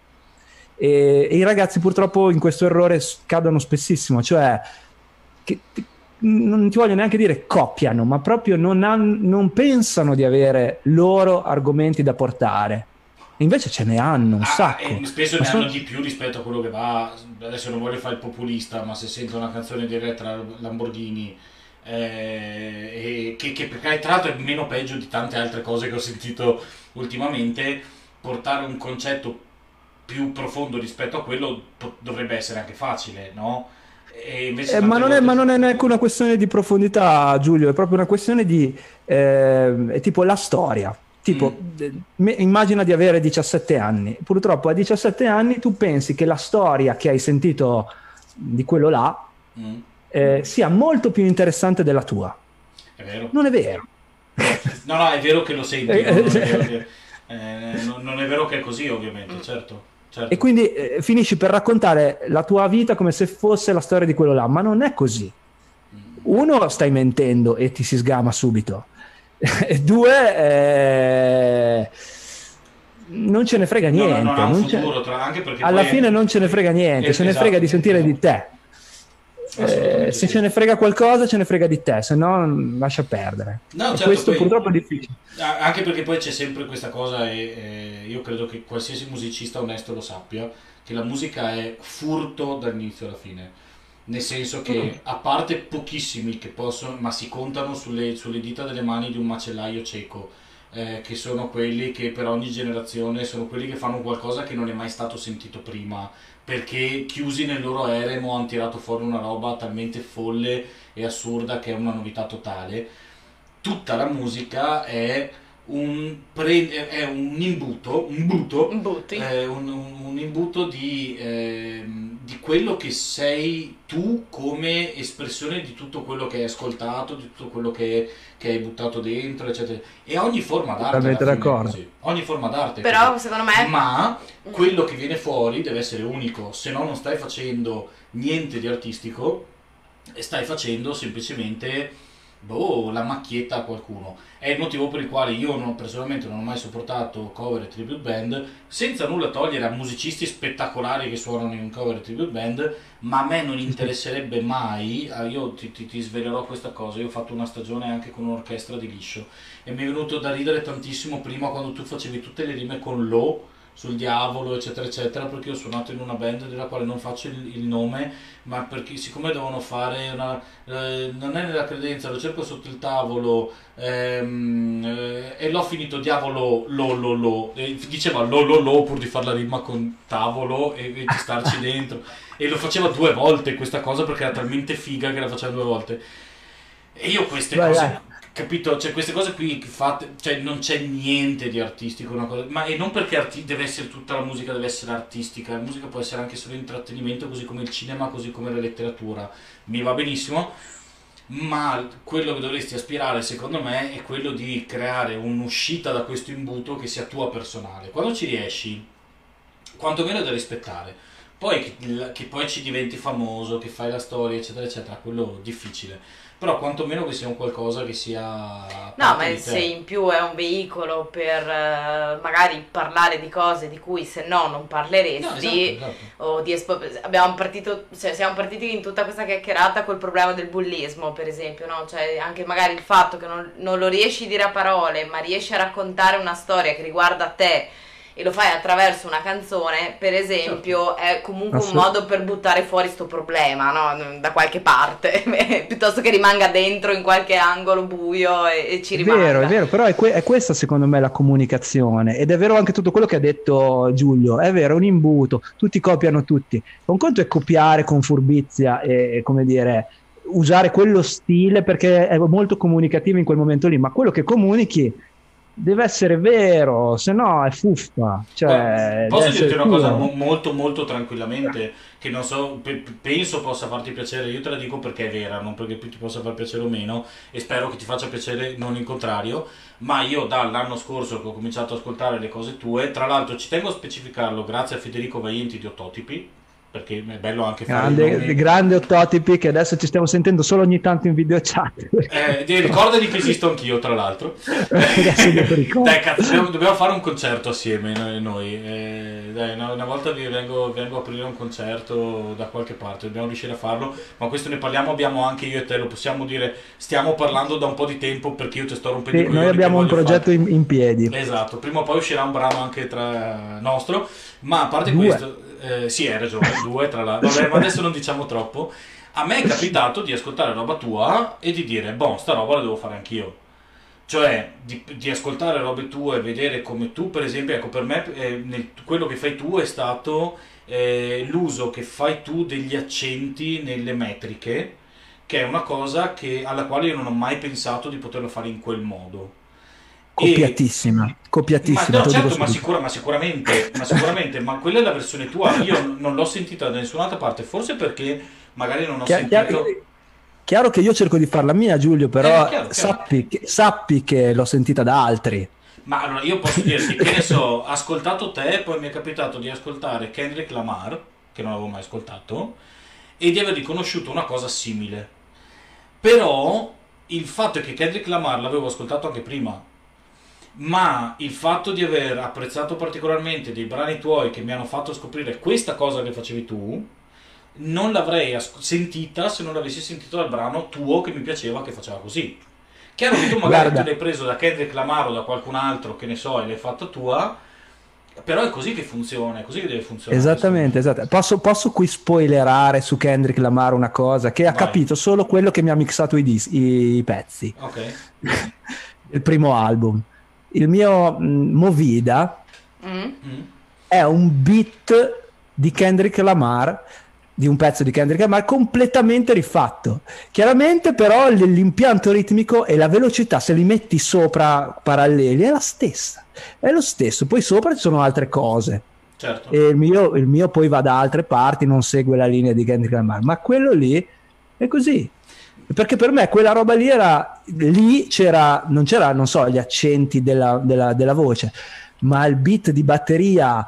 E, e, i ragazzi purtroppo in questo errore cadono spessissimo, cioè che non ti voglio neanche dire copiano, ma proprio non, han, non pensano di avere loro argomenti da portare. Invece ce ne hanno un ah, sacco. Spesso ma ne sono... hanno di più rispetto a quello che va. Adesso non voglio fare il populista, ma se sento una canzone di Retra Lamborghini, eh, che, che tra l'altro è meno peggio di tante altre cose che ho sentito ultimamente, portare un concetto più profondo rispetto a quello dovrebbe essere anche facile, no? Eh, ma, non è, ma, non è, neanche una questione di profondità, Giulio, è proprio una questione di... Eh, è tipo la storia. Tipo, mm. immagina di avere 17 anni. Purtroppo a 17 anni tu pensi che la storia che hai sentito di quello là mm. eh, sia molto più interessante della tua. È vero. Non è vero. No, no, è vero che lo senti. non, eh, non, non è vero che è così, ovviamente, certo. Certo. E quindi eh, finisci per raccontare la tua vita come se fosse la storia di quello là, ma non è così. Uno, stai mentendo e ti si sgama subito. e due, eh, non ce ne frega niente. No, no, no, futuro, tra, alla fine non ce ne frega niente, eh, esatto, ne frega di sentire esatto. di te. Eh, se ce ne frega qualcosa, ce ne frega di te, se no lascia perdere. No, certo, questo poi, purtroppo è difficile. Anche perché poi c'è sempre questa cosa, e, e io credo che qualsiasi musicista onesto lo sappia, che la musica è furto dall'inizio alla fine. Nel senso che, mm. a parte pochissimi che possono, ma si contano sulle, sulle dita delle mani di un macellaio cieco, eh, che sono quelli che per ogni generazione sono quelli che fanno qualcosa che non è mai stato sentito prima perché chiusi nel loro eremo hanno tirato fuori una roba talmente folle e assurda che è una novità totale. Tutta la musica è un, pre, è un imbuto, un, buto, eh, un, un, imbuto di, eh, di, quello che sei tu come espressione di tutto quello che hai ascoltato, di tutto quello che, che hai buttato dentro, eccetera. E ogni forma d'arte. Totalmente d'accordo. Ogni forma d'arte. Però così. secondo me... Ma quello che viene fuori deve essere unico, se no non stai facendo niente di artistico, stai facendo semplicemente boh, la macchietta a qualcuno. È il motivo per il quale io non, personalmente non ho mai sopportato cover e tribute band, senza nulla togliere a musicisti spettacolari che suonano in un cover e tribute band, ma a me non interesserebbe mai, ah, io ti, ti, ti svelerò questa cosa, io ho fatto una stagione anche con un'orchestra di liscio e mi è venuto da ridere tantissimo prima quando tu facevi tutte le rime con lo sul diavolo, eccetera, eccetera, perché ho suonato in una band della quale non faccio il, il nome, ma perché siccome devono fare una... Eh, non è nella credenza, lo cerco sotto il tavolo ehm, eh, e l'ho finito diavolo lo lo lo, e diceva lo lo lo pur di fare la rima con tavolo e, e di starci dentro, e lo faceva due volte questa cosa perché era talmente figa che la faceva due volte. E io queste Beh, cose... Eh Capito? Cioè, queste cose qui fatte, cioè, non c'è niente di artistico, cosa, ma e non perché arti- deve essere tutta la musica, deve essere artistica, la musica può essere anche solo intrattenimento, così come il cinema, così come la letteratura. Mi va benissimo, ma quello che dovresti aspirare, secondo me, è quello di creare un'uscita da questo imbuto che sia tua personale. Quando ci riesci, quantomeno da rispettare Poi che, che poi ci diventi famoso, che fai la storia, eccetera, eccetera, quello difficile. Però quantomeno che sia un qualcosa che sia... No, ma se in più è un veicolo per eh, magari parlare di cose di cui se no non No, parleresti, esatto, esatto. o di espo- abbiamo partito, cioè, siamo partiti in tutta questa chiacchierata col problema del bullismo, per esempio, no? Cioè, anche magari il fatto che non, non lo riesci a dire a parole, ma riesci a raccontare una storia che riguarda te e lo fai attraverso una canzone, per esempio, è comunque un Assolut- modo per buttare fuori sto problema, no? Da qualche parte, piuttosto che rimanga dentro in qualche angolo buio e, e ci È rimanga. vero, è vero, però è, que- è questa secondo me la comunicazione ed è vero anche tutto quello che ha detto Giulio, è vero, è un imbuto, tutti copiano tutti. Un conto è copiare con furbizia e, come dire, usare quello stile perché è molto comunicativo in quel momento lì, ma quello che comunichi deve essere vero, se no è fuffa. Cioè, Posso dirti una cosa mo- molto molto tranquillamente che non so, pe- penso possa farti piacere, io te la dico perché è vera, non perché ti possa far piacere o meno e spero che ti faccia piacere non il contrario, ma io dall'anno scorso che ho cominciato ad ascoltare le cose tue, tra l'altro ci tengo a specificarlo grazie a Federico Vaienti di Ottotipi, perché è bello anche fare i Grande, grande Ottotipi che adesso ci stiamo sentendo solo ogni tanto in video chat. Eh, ricordati che esisto anch'io, tra l'altro. Dai, cazzo, dobbiamo, dobbiamo fare un concerto assieme noi. Eh, dai, una, una volta vi vengo, vengo a aprire un concerto da qualche parte, dobbiamo riuscire a farlo, ma questo ne parliamo, abbiamo anche io e te, lo possiamo dire, stiamo parlando da un po' di tempo perché io ti sto rompendo Sì, i noi abbiamo un progetto fare. in, in piedi. Esatto, prima o poi uscirà un brano anche tra nostro, ma a parte Due. questo, eh, sì, hai ragione, due tra l'altro, vabbè, ma adesso non diciamo troppo. A me è capitato di ascoltare roba tua e di dire, boh, sta roba la devo fare anch'io. Cioè, di, di ascoltare robe tue e vedere come tu, per esempio, ecco, per me eh, nel- quello che fai tu è stato eh, l'uso che fai tu degli accenti nelle metriche, che è una cosa che- alla quale io non ho mai pensato di poterlo fare in quel modo. E- Copiatissima, ma, copiatissima. no, certo, ma, sicura- ma sicuramente, ma sicuramente, ma quella è la versione tua. Io non l'ho sentita da nessun'altra parte, forse perché magari non ho Chia- sentito. chiaro, chiaro che io cerco di farla mia, Giulio, però Eh, chiaro, chiaro. Sappi, che, sappi che l'ho sentita da altri. Ma allora io posso dirti che ne so, ho ascoltato te, poi mi è capitato di ascoltare Kendrick Lamar, che non avevo mai ascoltato, e di aver riconosciuto una cosa simile. Però il fatto è che Kendrick Lamar l'avevo ascoltato anche prima. Ma il fatto di aver apprezzato particolarmente dei brani tuoi che mi hanno fatto scoprire questa cosa che facevi tu, non l'avrei as- sentita se non l'avessi sentito dal brano tuo che mi piaceva che faceva così. Chiaro che tu magari Guarda. te l'hai preso da Kendrick Lamar o da qualcun altro, che ne so, e l'hai fatta tua, però è così che funziona, è così che deve funzionare. Esattamente, esatto. Posso, posso qui spoilerare su Kendrick Lamar una cosa che ha Vai. capito solo quello che mi ha mixato i, dis- i- i pezzi, Ok. il primo album. Il mio mm, Movida Mm? È un beat di Kendrick Lamar, di un pezzo di Kendrick Lamar completamente rifatto. Chiaramente però l'impianto ritmico e la velocità, se li metti sopra paralleli, è la stessa. È lo stesso. Poi sopra ci sono altre cose. Certo. E il mio, il mio poi va da altre parti, non segue la linea di Kendrick Lamar, ma quello lì è così. Perché per me quella roba lì era, lì c'era, non c'era, non so, gli accenti della, della- della voce, ma il beat di batteria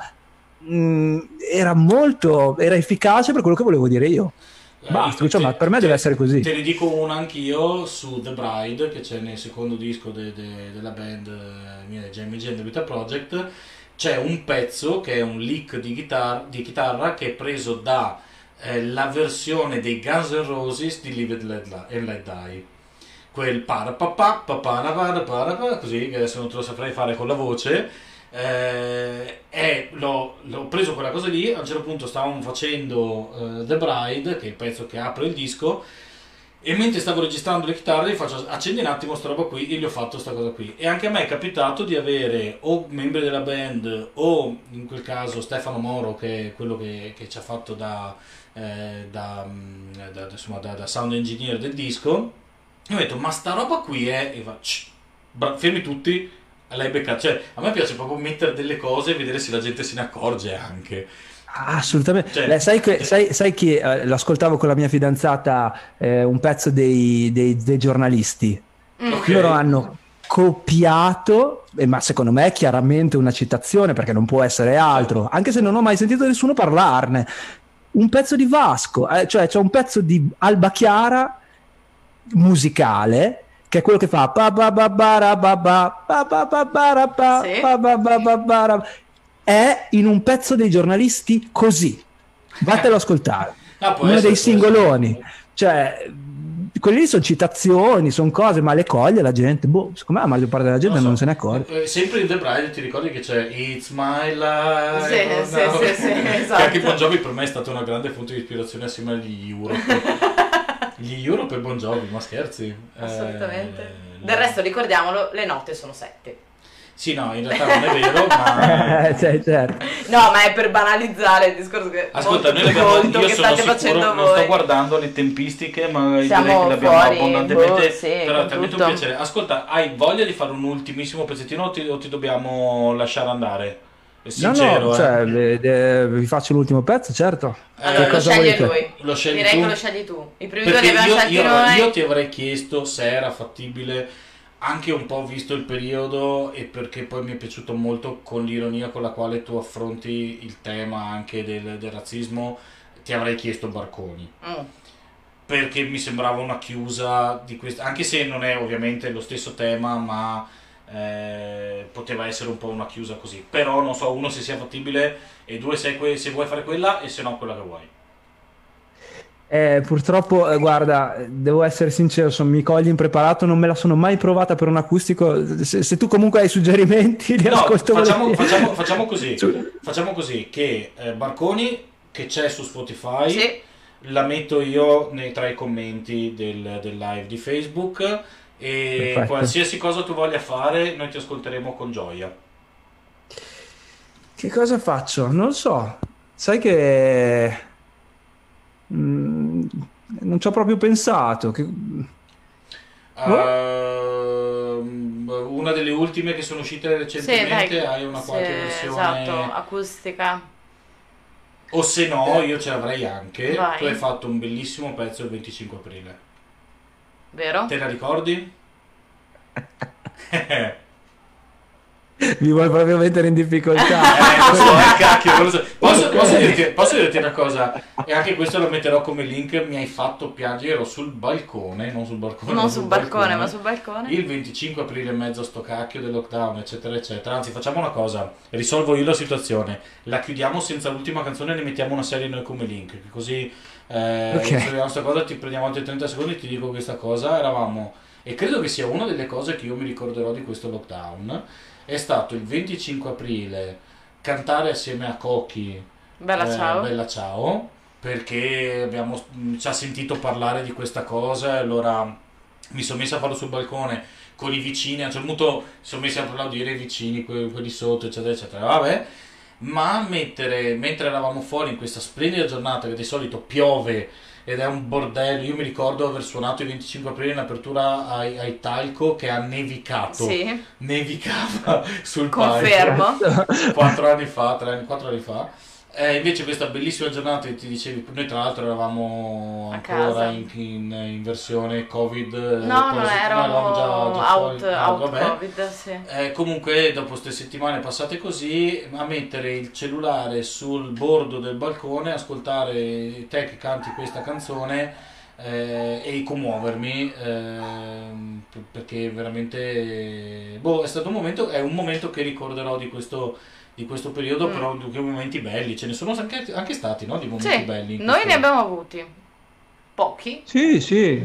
mh, era molto, era efficace per quello che volevo dire io. Eh, Basta, io cioè, per me te- deve essere così. Te ne dico una anch'io su The Bride, che c'è nel secondo disco de- de- della band eh, mia, Jamie Jam The Vita Project. C'è un pezzo che è un lick di, chitar- di chitarra che è preso da eh, la versione dei Guns N' Roses di Live and Let, Die. Quel para pa pa pa para para para pa, così che adesso non te lo saprei fare con la voce. Eh, e l'ho, l'ho preso quella cosa lì. A un certo punto stavamo facendo eh, The Bride, che è il pezzo che apre il disco. E mentre stavo registrando le chitarre, gli faccio accendi un attimo sta roba qui e gli ho fatto sta cosa qui. E anche a me è capitato di avere o membri della band o in quel caso Stefano Moro, che è quello che, che ci ha fatto da, eh, da, mm, da- da- insomma, da- da sound engineer del disco. E ho detto, ma sta roba qui è. E va, "Shh, bra- fermi tutti. L'hai beccata. Cioè, a me piace proprio mettere delle cose e vedere se la gente se ne accorge anche. Assolutamente. Cioè- Beh, sai, che, sai, sai chi eh, l'ascoltavo con la mia fidanzata eh, un pezzo dei, dei- dei giornalisti. Mm. Ok. loro hanno copiato, eh, ma secondo me è chiaramente una citazione perché non può essere altro, anche se non ho mai sentito nessuno parlarne. Un pezzo di Vasco, eh, cioè c'è un pezzo di Alba Chiara musicale che è quello che fa è in un pezzo dei giornalisti così vattelo ad ascoltare Ah, uno dei singoloni cioè quelli lì sono citazioni sono cose ma le coglie la gente boh secondo me la maggior parte della gente so. non se ne accorge Eh, sempre in The Bride ti ricordi che c'è It's My Life Sì, sì, sì, sì, che esatto. anche Bon Jovi per me è stata una grande fonte di ispirazione assieme agli Europe gli Europe e Bon Jovi ma scherzi Assolutamente. Eh, Del resto, ricordiamolo, le note sono sette. Sì no in realtà non è vero ma Eh, cioè, certo. No, ma è per banalizzare il discorso che Ascolta, molto noi abbiamo, molto io che sono state sicuro, facendo non voi. sto guardando le tempistiche, ma Siamo direi che le abbiamo fuori, abbondantemente. boh, sì, però è talmente un piacere. Ascolta, hai voglia di fare un ultimissimo pezzettino o ti, o ti dobbiamo lasciare andare? È no Sincero, no eh. cioè, eh, vi faccio l'ultimo pezzo certo Allora, Eh, lo sceglie volete? lui. Lo scegli Direi tu? che lo scegli tu. I primi due li abbiamo io, scelti io- noi. io ti avrei chiesto se era fattibile, anche un po' visto il periodo e perché poi mi è piaciuto molto con l'ironia con la quale tu affronti il tema anche del, del razzismo, ti avrei chiesto Barconi. Mm. perché mi sembrava una chiusa di questo, anche se non è ovviamente lo stesso tema, ma eh, poteva essere un po' una chiusa così. Però non so, uno se sia fattibile e due se, que- se vuoi fare quella e se no quella che vuoi. Eh, purtroppo, eh, guarda, devo essere sincero, son- mi cogli impreparato, non me la sono mai provata per un acustico. Se, se tu comunque hai suggerimenti, li No, ascolto facciamo, facciamo- facciamo così, facciamo così che eh, Barconi, che c'è su Spotify, Sì. la metto io nei, tra i commenti del, del live di Facebook e Perfetto. qualsiasi cosa tu voglia fare noi ti ascolteremo con gioia. Che cosa faccio? Non so. Sai che mm, non ci ho proprio pensato. Che- Ehm, una delle ultime che sono uscite Sì, recentemente dai. hai una Sì, qualche versione Esatto, acustica. o se no io ce l'avrei anche Vai. tu hai fatto un bellissimo pezzo il 25 aprile Vero? te la ricordi? eh, Mi vuoi proprio mettere in difficoltà. lo so, eh, cacchio, lo so. Posso, posso dirti, posso dirti una cosa e anche questo lo metterò come link mi hai fatto piangere ero sul balcone non sul balcone Non ma sul balcone, ma sul balcone. il 25 aprile in mezzo a sto cacchio del lockdown, eccetera, eccetera. Anzi, facciamo una cosa: risolvo io la situazione. La chiudiamo senza l'ultima canzone e ne mettiamo una serie noi come link. Così eh, Ok. risolviamo questa cosa. Ti prendiamo altri 30 secondi e ti dico questa cosa. Eravamo, e credo che sia una delle cose che io mi ricorderò di questo lockdown. È stato il 25 aprile cantare assieme a Cocchi Bella eh, ciao. Bella ciao, perché abbiamo, mh, ci ha sentito parlare di questa cosa e allora mi sono messo a farlo sul balcone con i vicini, a un certo punto mi sono messi a applaudire i vicini, que- quelli sotto, eccetera, eccetera. Vabbè, ma mettere, mentre eravamo fuori in questa splendida giornata che di solito piove ed è un bordello, io mi ricordo aver suonato il 25 aprile in apertura ai, ai Talco che ha nevicato, Sì, nevicava sul palco confermo. quattro anni fa, tre anni, quattro anni fa. Eh, invece questa bellissima giornata che ti dicevi, noi tra l'altro eravamo A ancora in, in- in versione covid. eh, No, no, settimana eravamo già- già out, fuori. Ah, out vabbè. covid, sì. Eh, comunque dopo queste settimane passate così, a mettere il cellulare sul bordo del balcone, ascoltare te che canti questa canzone eh, e commuovermi ehm, perché veramente boh, è stato un momento, è un momento che ricorderò di questo, di questo periodo, Mm. però di momenti belli, ce ne sono anche, anche stati, no? Di momenti Sì, belli. in noi questo- ne abbiamo avuti. Pochi. Sì, sì. eh.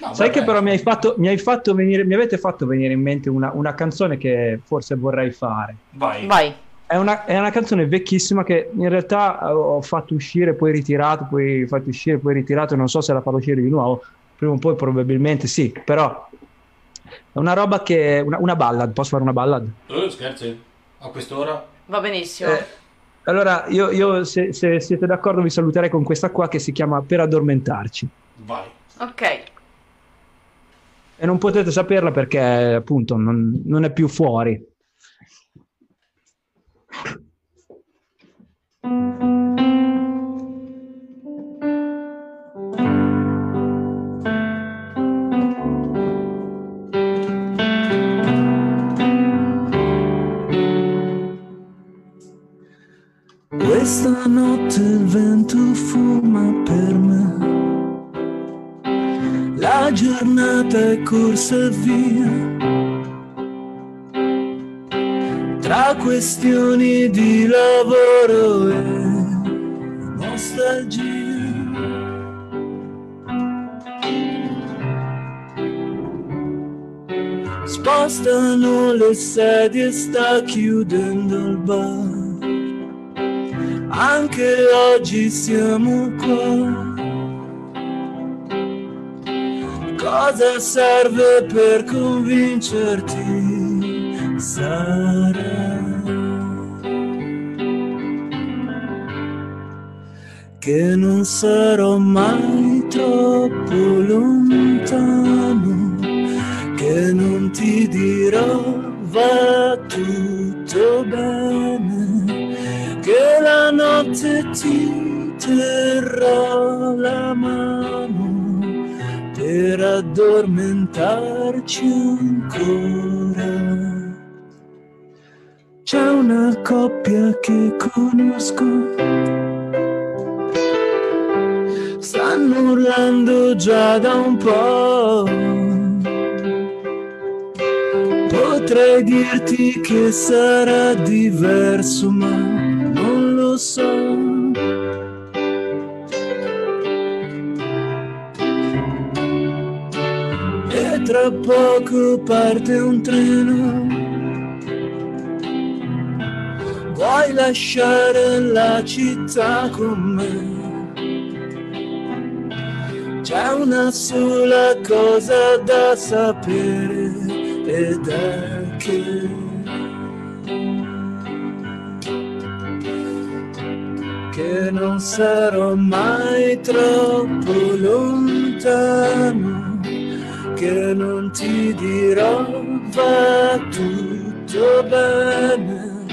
No, Sai vabbè. che però mi hai fatto, mi hai fatto venire, mi avete fatto venire in mente una, una canzone che forse vorrei fare. Vai. Vai. È una, è una canzone vecchissima che in realtà eh, ho fatto uscire, poi ritirato, poi fatto uscire, poi ritirato. Non so se la farò uscire di nuovo. Prima o poi probabilmente sì, però è una roba che... Una, una ballad, posso fare una ballad? Eh, scherzi? A quest'ora? Va benissimo. Eh, allora, io, io, se, se siete d'accordo vi saluterei con questa qua che si chiama Per addormentarci. Vai. Ok. E non potete saperla perché appunto non, non è più fuori. Questa notte il vento fuma per me. La giornata è corsa via. Tra questioni di lavoro e nostalgia. Spostano le sedie, sta chiudendo il bar. Anche oggi siamo qua. Cosa serve per convincerti? Sarà che non sarò mai troppo lontano, che non ti dirò va tutto bene, che la notte ti terrò la mano per addormentarci ancora. C'è una coppia che conosco, stanno urlando già da un po'. Potrei dirti che sarà diverso, ma non lo so. E tra poco parte un treno. Vuoi lasciare la città con me? C'è una sola cosa da sapere ed è che che non sarò mai troppo lontano, che non ti dirò va tutto bene,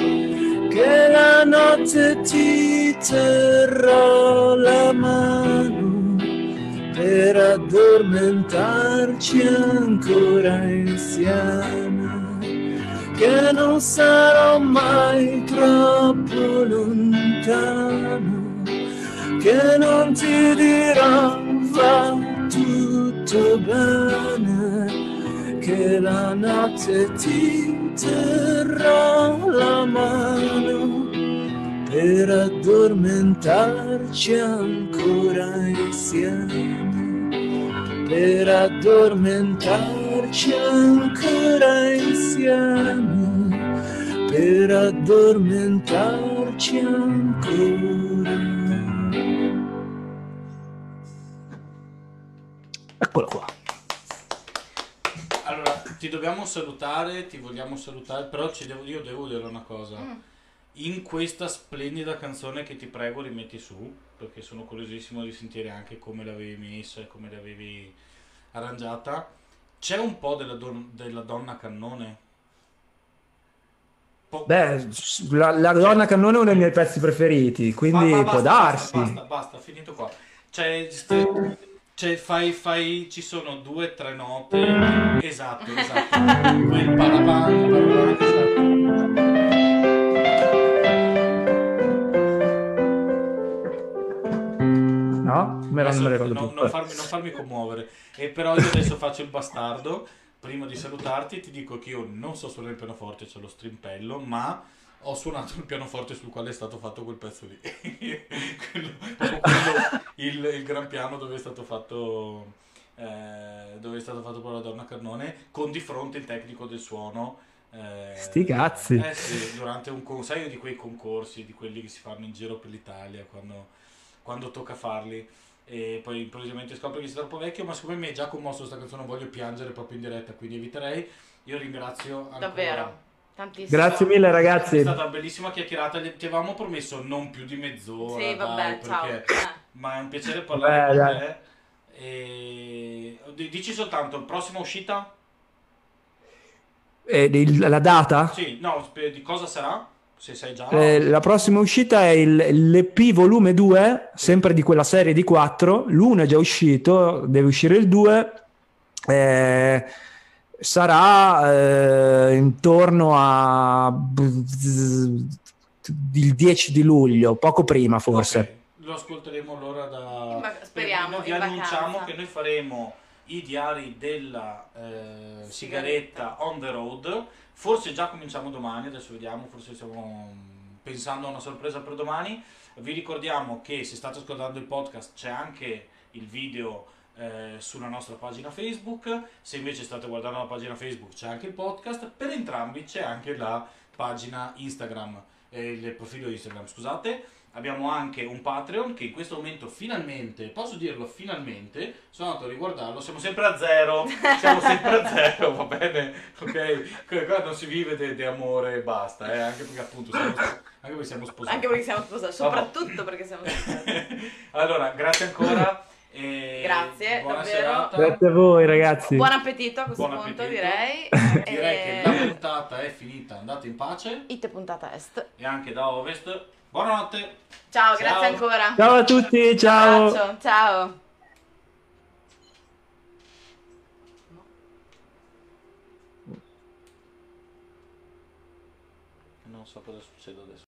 che la notte ti terrò la mano per addormentarci ancora insieme, che non sarò mai troppo lontano, che non ti dirò va tutto bene, che la notte ti terrò la mano per addormentarci ancora insieme, per addormentarci ancora insieme, per addormentarci ancora. Eccolo qua. Allora, ti dobbiamo salutare, ti vogliamo salutare, però ci devo, io devo dire una cosa. Mm. In questa splendida canzone che ti prego rimetti su, perché sono curiosissimo di sentire anche come l'avevi messa e come l'avevi arrangiata, c'è un po' della, don- della donna cannone. Po- Beh, la, la donna cannone è uno dei miei pezzi preferiti, quindi Ma- ma può basta, darsi. Basta, basta, basta, finito qua. Cioè, st- cioè, fai, fai, ci sono due, tre note. Esatto, esatto. Quel parapam, parapam, esatto. Me la, non ricordo non, più. non farmi, non farmi commuovere. E però io adesso faccio il bastardo. Prima di salutarti ti dico che io non so suonare il pianoforte, c'è lo strimpello, ma ho suonato il pianoforte sul quale è stato fatto quel pezzo lì. Quello- proprio quello- il, il gran piano dove è stato fatto eh, dove è stato fatto poi la donna Cannone con di fronte il tecnico del suono eh, Sti cazzi. eh sì, durante un con- sai di quei concorsi di quelli che si fanno in giro per l'Italia quando, quando tocca farli e poi improvvisamente scopro che sei troppo vecchio ma siccome mi è già commosso questa canzone non voglio piangere proprio in diretta quindi eviterei io ringrazio ancora Davvero, tantissimo. Grazie mille è ragazzi. stata una bellissima chiacchierata, gli- ti avevamo promesso non più di mezz'ora. Sì, vabbè, dai, ciao. perché- Eh. Ma è un piacere parlare Vabbè, con dai. te. E... di- Dici soltanto, prossima uscita? Eh, la data? Sì, no, di cosa sarà? Se sai già. Eh, la prossima uscita è il, l'EP volume 2, sempre di quella serie di 4. L'uno è già uscito, deve uscire il 2. Eh, sarà eh, intorno a il 10 di luglio, poco prima forse. Ok, Lo ascolteremo allora da... Speriamo, Vi annunciamo vacanza. che noi faremo i diari della eh, sigaretta on the road. Forse già cominciamo domani, adesso vediamo, forse stiamo pensando a una sorpresa per domani. Vi ricordiamo che se state ascoltando il podcast c'è anche il video eh, sulla nostra pagina Facebook, se invece state guardando la pagina Facebook c'è anche il podcast, per entrambi c'è anche la pagina Instagram, eh, il profilo Instagram, scusate. Abbiamo anche un Patreon che in questo momento finalmente, posso dirlo finalmente, sono andato a riguardarlo, siamo sempre a zero, siamo sempre a zero, va bene? Ok? Qua non si vive di amore e basta, eh? anche perché appunto siamo, anche perché siamo sposati. Anche perché siamo sposati, soprattutto perché siamo sposati. allora, grazie ancora. E Grazie, buona davvero. serata. Grazie a voi ragazzi. Buon appetito a questo Buon punto, appetito. direi. Direi E- che la puntata è finita, andate in pace Ite puntata est. e anche da Ovest. Buonanotte. Ciao, grazie Ciao. ancora. Ciao a tutti, ciao. Abbraccio, ciao. Non so cosa succede adesso.